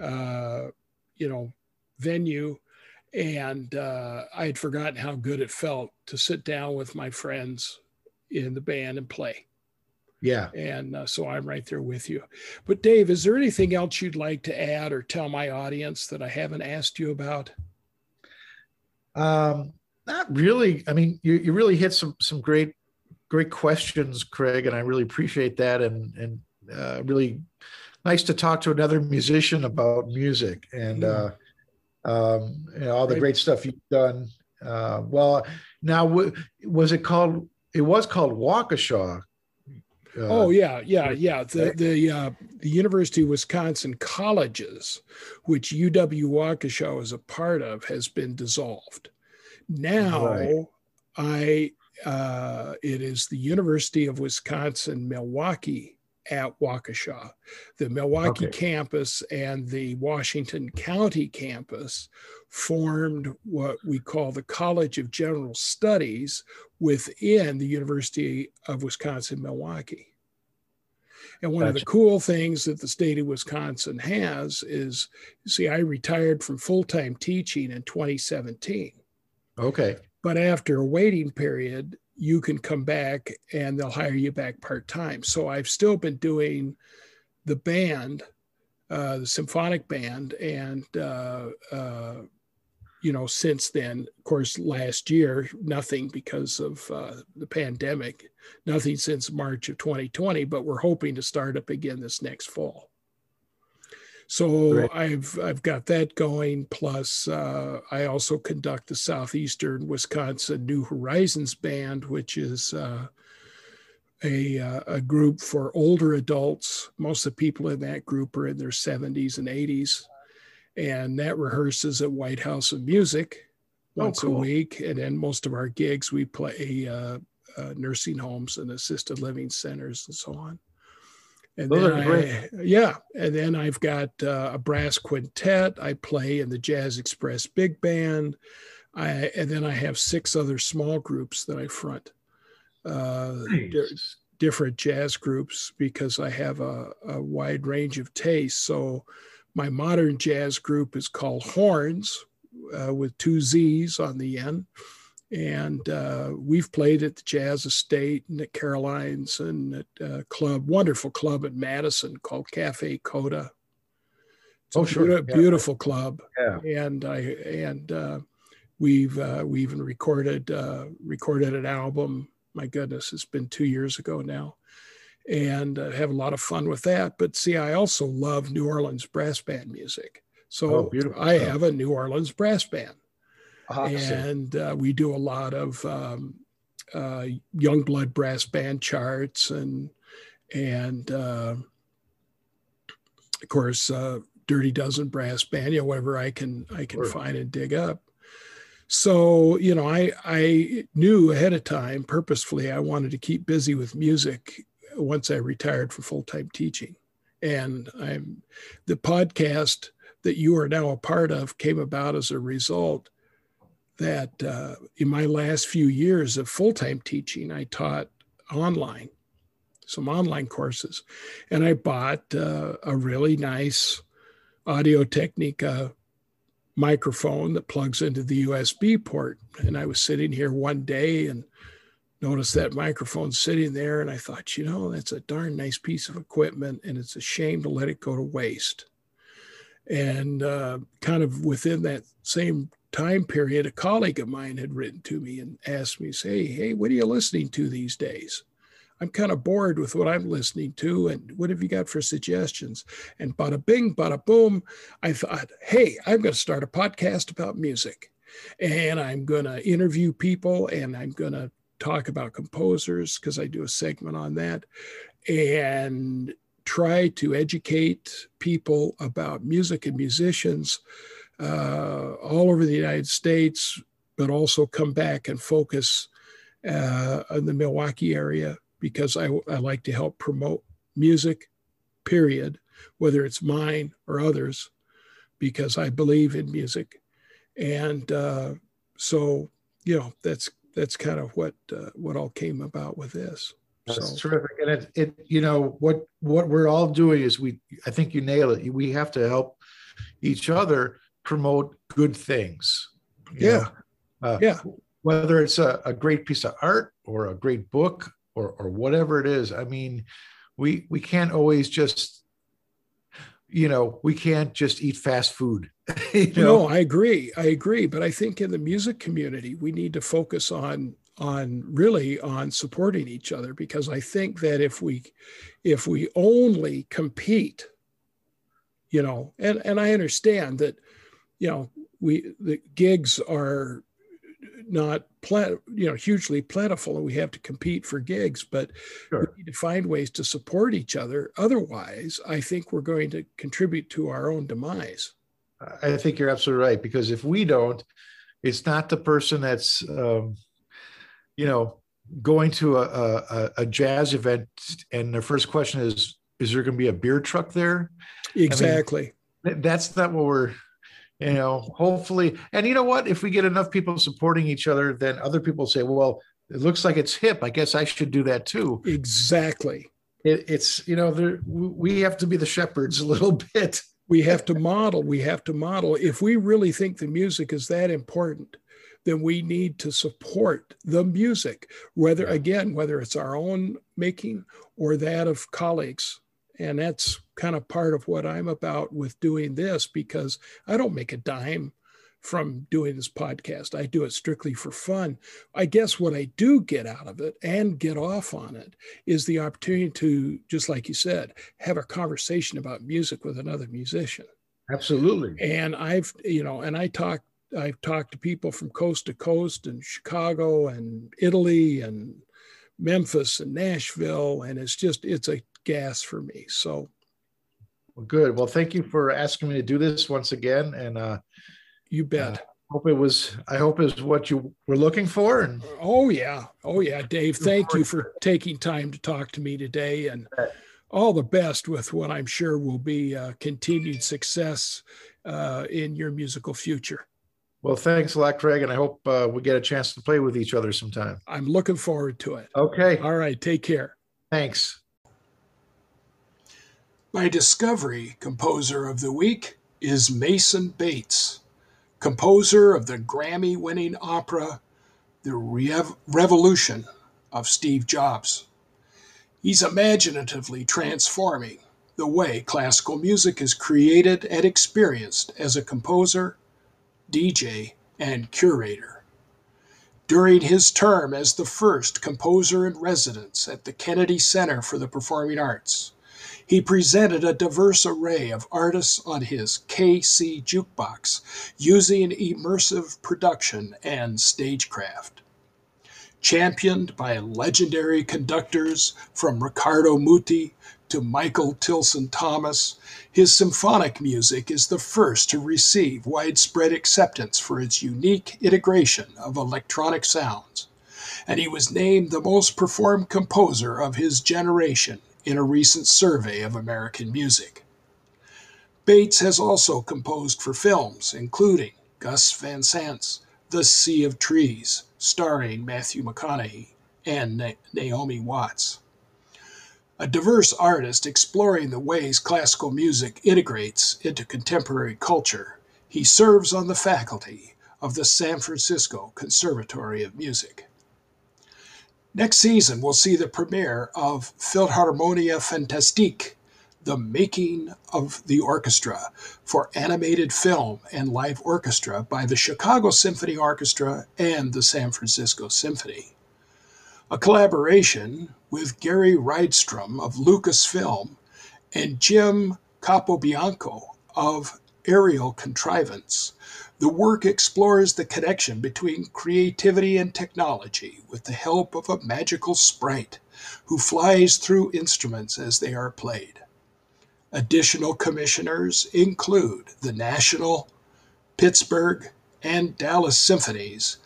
uh, you know, venue, and uh, I had forgotten how good it felt to sit down with my friends in the band and play. Yeah. And uh, so I'm right there with you. But Dave, is there anything else you'd like to add or tell my audience that I haven't asked you about? Um, not really. I mean, you, you really hit some some great great questions, Craig, and I really appreciate that. And and uh, really nice to talk to another musician about music and uh, um, you know, all the great stuff you've done. Uh, well, now was it called? It was called Waukesha. Uh, oh yeah, yeah, yeah. The the uh, the University of Wisconsin colleges, which UW Waukesha is a part of, has been dissolved. Now right. I uh, it is the University of Wisconsin Milwaukee at Waukesha. The Milwaukee okay. campus and the Washington County campus formed what we call the College of General Studies within the University of Wisconsin Milwaukee. And one gotcha. of the cool things that the state of Wisconsin has is you see, I retired from full time teaching in 2017. Okay. But after a waiting period, you can come back and they'll hire you back part time. So I've still been doing the band, uh, the symphonic band, and uh, uh, you know since then, of course, last year nothing because of uh, the pandemic, nothing since March of 2020. But we're hoping to start up again this next fall. So. I've I've got that going. Plus, uh, I also conduct the Southeastern Wisconsin New Horizons Band, which is uh, a uh, a group for older adults. Most of the people in that group are in their 70s and 80s, and that rehearses at White House of Music oh, once oh, cool. a week. And then most of our gigs we play uh, uh, nursing homes and assisted living centers and so on. And Those then I, yeah, and then I've got uh, a brass quintet. I play in the Jazz Express Big Band. I and then I have six other small groups that I front, uh, nice. di- different jazz groups because I have a, a wide range of tastes. So my modern jazz group is called Hornz, uh, with two Z's on the end and uh, we've played at the Jazz Estate and at Caroline's and at a club, wonderful club at Madison called Cafe Coda. It's oh, a sure. Beautiful, yeah. beautiful club. Yeah. And I and uh, we've uh, we even recorded uh, recorded an album. My goodness, it's been two years ago now, and uh, have a lot of fun with that. But see, I also love New Orleans brass band music. So oh, I have a New Orleans brass band and uh, we do a lot of um, uh, Youngblood brass band charts and and uh, of course uh, Dirty Dozen brass band, you know, whatever I can I can sure. find and dig up. So, you know, I, I knew ahead of time purposefully I wanted to keep busy with music once I retired from full time teaching. And I'm the podcast that you are now a part of came about as a result that uh, in my last few years of full time teaching, I taught online, some online courses, and I bought uh, a really nice Audio Technica microphone that plugs into the USB port. And I was sitting here one day and noticed that microphone sitting there, and I thought, you know, that's a darn nice piece of equipment, and it's a shame to let it go to waste. And uh, kind of within that same time period, a colleague of mine had written to me and asked me, say, hey, what are you listening to these days? I'm kind of bored with what I'm listening to. And what have you got for suggestions? And bada bing, bada boom, I thought, hey, I'm going to start a podcast about music. And I'm going to interview people and I'm going to talk about composers because I do a segment on that. And try to educate people about music and musicians uh, all over the United States, but also come back and focus uh, in the Milwaukee area because I, I like to help promote music, period, whether it's mine or others, because I believe in music. And uh, so, you know, that's that's kind of what uh, what all came about with this. That's so. terrific, and it, it you know what what we're all doing is we I think you nail it. We have to help each other promote good things. Yeah, uh, yeah. Whether it's a, a great piece of art or a great book or or whatever it is. I mean, we we can't always just you know we can't just eat fast food you know? no i agree i agree but i think in the music community we need to focus on on really on supporting each other because i think that if we if we only compete you know and and i understand that you know we the gigs are not plen- you know hugely plentiful and we have to compete for gigs but sure. we need to find ways to support each other. Otherwise i think we're going to contribute to our own demise. I think you're absolutely right because if we don't it's not the person that's um, you know going to a, a, a jazz event and the first question is is there going to be a beer truck there? Exactly I mean, that's not what we're you know hopefully and you know what? If we get enough people supporting each other then other people say well it looks like it's hip. I guess i should do that too. Exactly. It, it's you know there, we have to be the shepherds a little bit. We have to model we have to model. If we really think the music is that important then we need to support the music whether again whether it's our own making or that of colleagues and that's kind of part of what I'm about with doing this because I don't make a dime from doing this podcast. I do it strictly for fun. I guess what I do get out of it and get off on it is the opportunity to, just like you said, have a conversation about music with another musician. Absolutely. And I've, you know, and I talk, I've talked to people from coast to coast and Chicago and Italy and Memphis and Nashville. And it's just, it's a gas for me. So well, good. Well, thank you for asking me to do this once again. And uh, you bet. Uh, hope it was. I hope is what you were looking for. And oh yeah, oh yeah, Dave. Thank you for taking time to talk to me today, and all the best with what I'm sure will be uh, continued success uh, in your musical future. Well, thanks a lot, Craig, and I hope uh, we get a chance to play with each other sometime. I'm looking forward to it. Okay. All right. Take care. Thanks. My Discovery composer of the week is Mason Bates, composer of the Grammy winning opera The Rev- Revolution of Steve Jobs. He's imaginatively transforming the way classical music is created and experienced as a composer, DJ, and curator. During his term as the first composer in residence at the Kennedy Center for the Performing Arts, he presented a diverse array of artists on his KC jukebox using immersive production and stagecraft. Championed by legendary conductors from Riccardo Muti to Michael Tilson Thomas, his symphonic music is the first to receive widespread acceptance for its unique integration of electronic sounds, and he was named the most performed composer of his generation in a recent survey of American music. Bates has also composed for films, including Gus Van Sant's The Sea of Trees, starring Matthew McConaughey and Na- Naomi Watts a diverse artist exploring the ways classical music integrates into contemporary culture. He serves on the faculty of the San Francisco Conservatory of Music. Next season, we'll see the premiere of Philharmonia Fantastique, the making of the orchestra for animated film and live orchestra by the Chicago Symphony Orchestra and the San Francisco Symphony a collaboration with Gary Rydstrom of Lucasfilm and Jim Capobianco of Aerial Contrivance. The work explores the connection between creativity and technology with the help of a magical sprite who flies through instruments as they are played. Additional commissioners include the National, Pittsburgh, and Dallas Symphonies,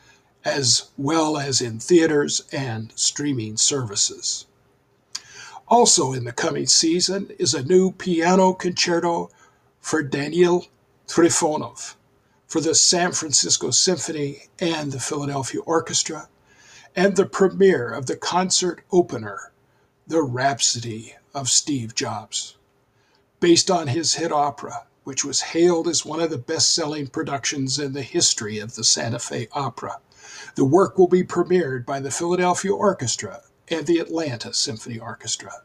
as well as in theaters and streaming services. Also in the coming season is a new piano concerto for Daniil Trifonov for the San Francisco Symphony and the Philadelphia Orchestra, and the premiere of the concert opener, The Rhapsody of Steve Jobs, based on his hit opera, which was hailed as one of the best selling productions in the history of the Santa Fe Opera. The work will be premiered by the Philadelphia Orchestra and the Atlanta Symphony Orchestra.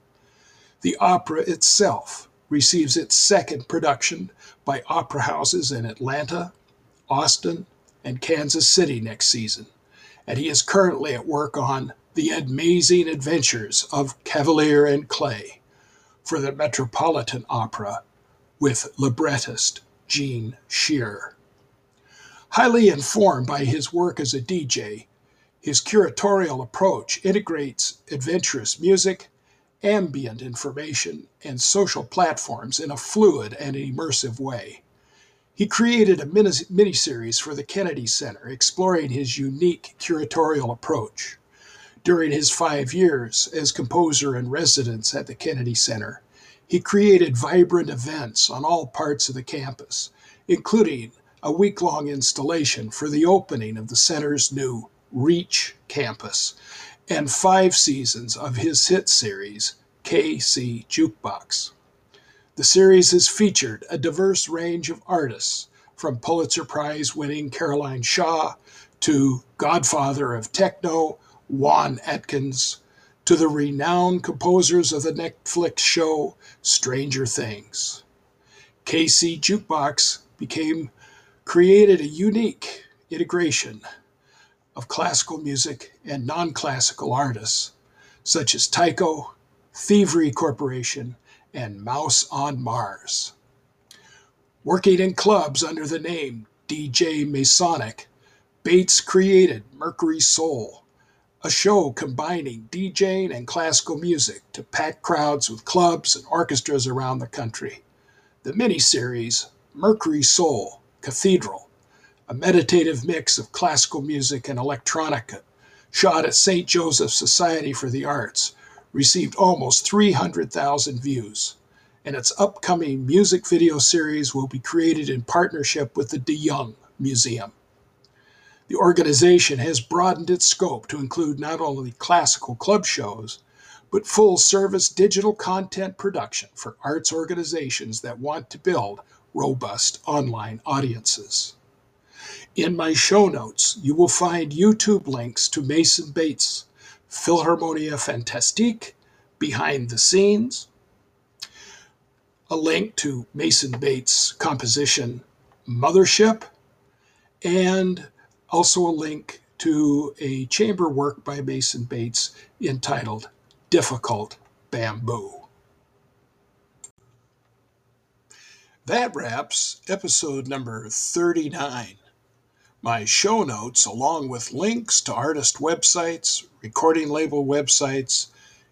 The opera itself receives its second production by opera houses in Atlanta, Austin, and Kansas City next season, and he is currently at work on The Amazing Adventures of Cavalier and Clay for the Metropolitan Opera with librettist Gene Shearer. Highly informed by his work as a DJ, his curatorial approach integrates adventurous music, ambient information, and social platforms in a fluid and immersive way. He created a mini series for the Kennedy Center exploring his unique curatorial approach. During his five years as composer in residence at the Kennedy Center, he created vibrant events on all parts of the campus, including a week long installation for the opening of the center's new Reach campus, and five seasons of his hit series, KC Jukebox. The series has featured a diverse range of artists, from Pulitzer Prize winning Caroline Shaw to Godfather of Techno, Juan Atkins, to the renowned composers of the Netflix show Stranger Things. KC Jukebox became created a unique integration of classical music and non classical artists, such as Tycho, Thievery Corporation, and Mouse on Mars. Working in clubs under the name DJ Masonic, Bates created Mercury Soul, a show combining DJing and classical music to pack crowds with clubs and orchestras around the country. The miniseries, Mercury Soul, Cathedral, a meditative mix of classical music and electronica, shot at St. Joseph's Society for the Arts, received almost 300,000 views. And its upcoming music video series will be created in partnership with the De Young Museum. The organization has broadened its scope to include not only classical club shows, but full service digital content production for arts organizations that want to build robust online audiences. In my show notes, you will find YouTube links to Mason Bates' Philharmonia Fantastique, Behind the Scenes, a link to Mason Bates' composition Mothership, and also a link to a chamber work by Mason Bates entitled Difficult Bamboo. That wraps episode number 39. My show notes, along with links to artist websites, recording label websites,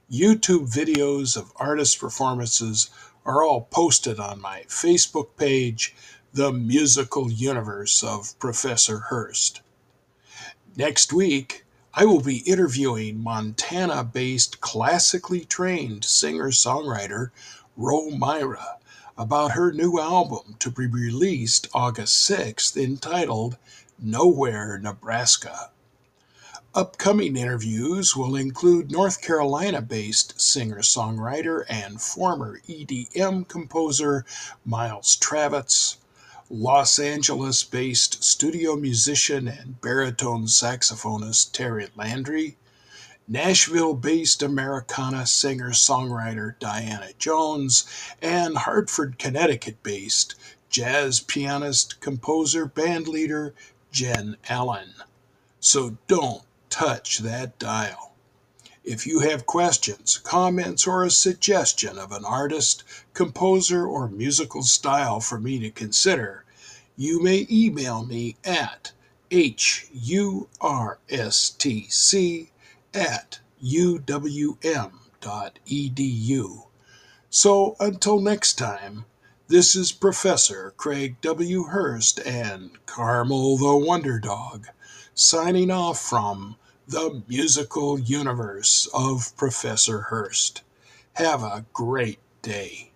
YouTube videos of artist performances are all posted on my Facebook page, The Musical Universe of Professor Hurst. Next week, I will be interviewing Montana based classically trained singer songwriter Ro Myra about her new album to be released August 6th entitled Nowhere, Nebraska. Upcoming interviews will include North Carolina based singer songwriter and former EDM composer Miles Travitz, Los Angeles based studio musician and baritone saxophonist Terry Landry, Nashville based Americana singer songwriter Diana Jones, and Hartford, Connecticut based jazz pianist, composer, bandleader Jen Allen. So don't touch that dial. If you have questions, comments, or a suggestion of an artist, composer, or musical style for me to consider, you may email me at hurstc at uwm.edu. So until next time, this is Professor Craig W. Hurst and Carmel the Wonder Dog signing off from the musical universe of Professor Hurst. Have a great day.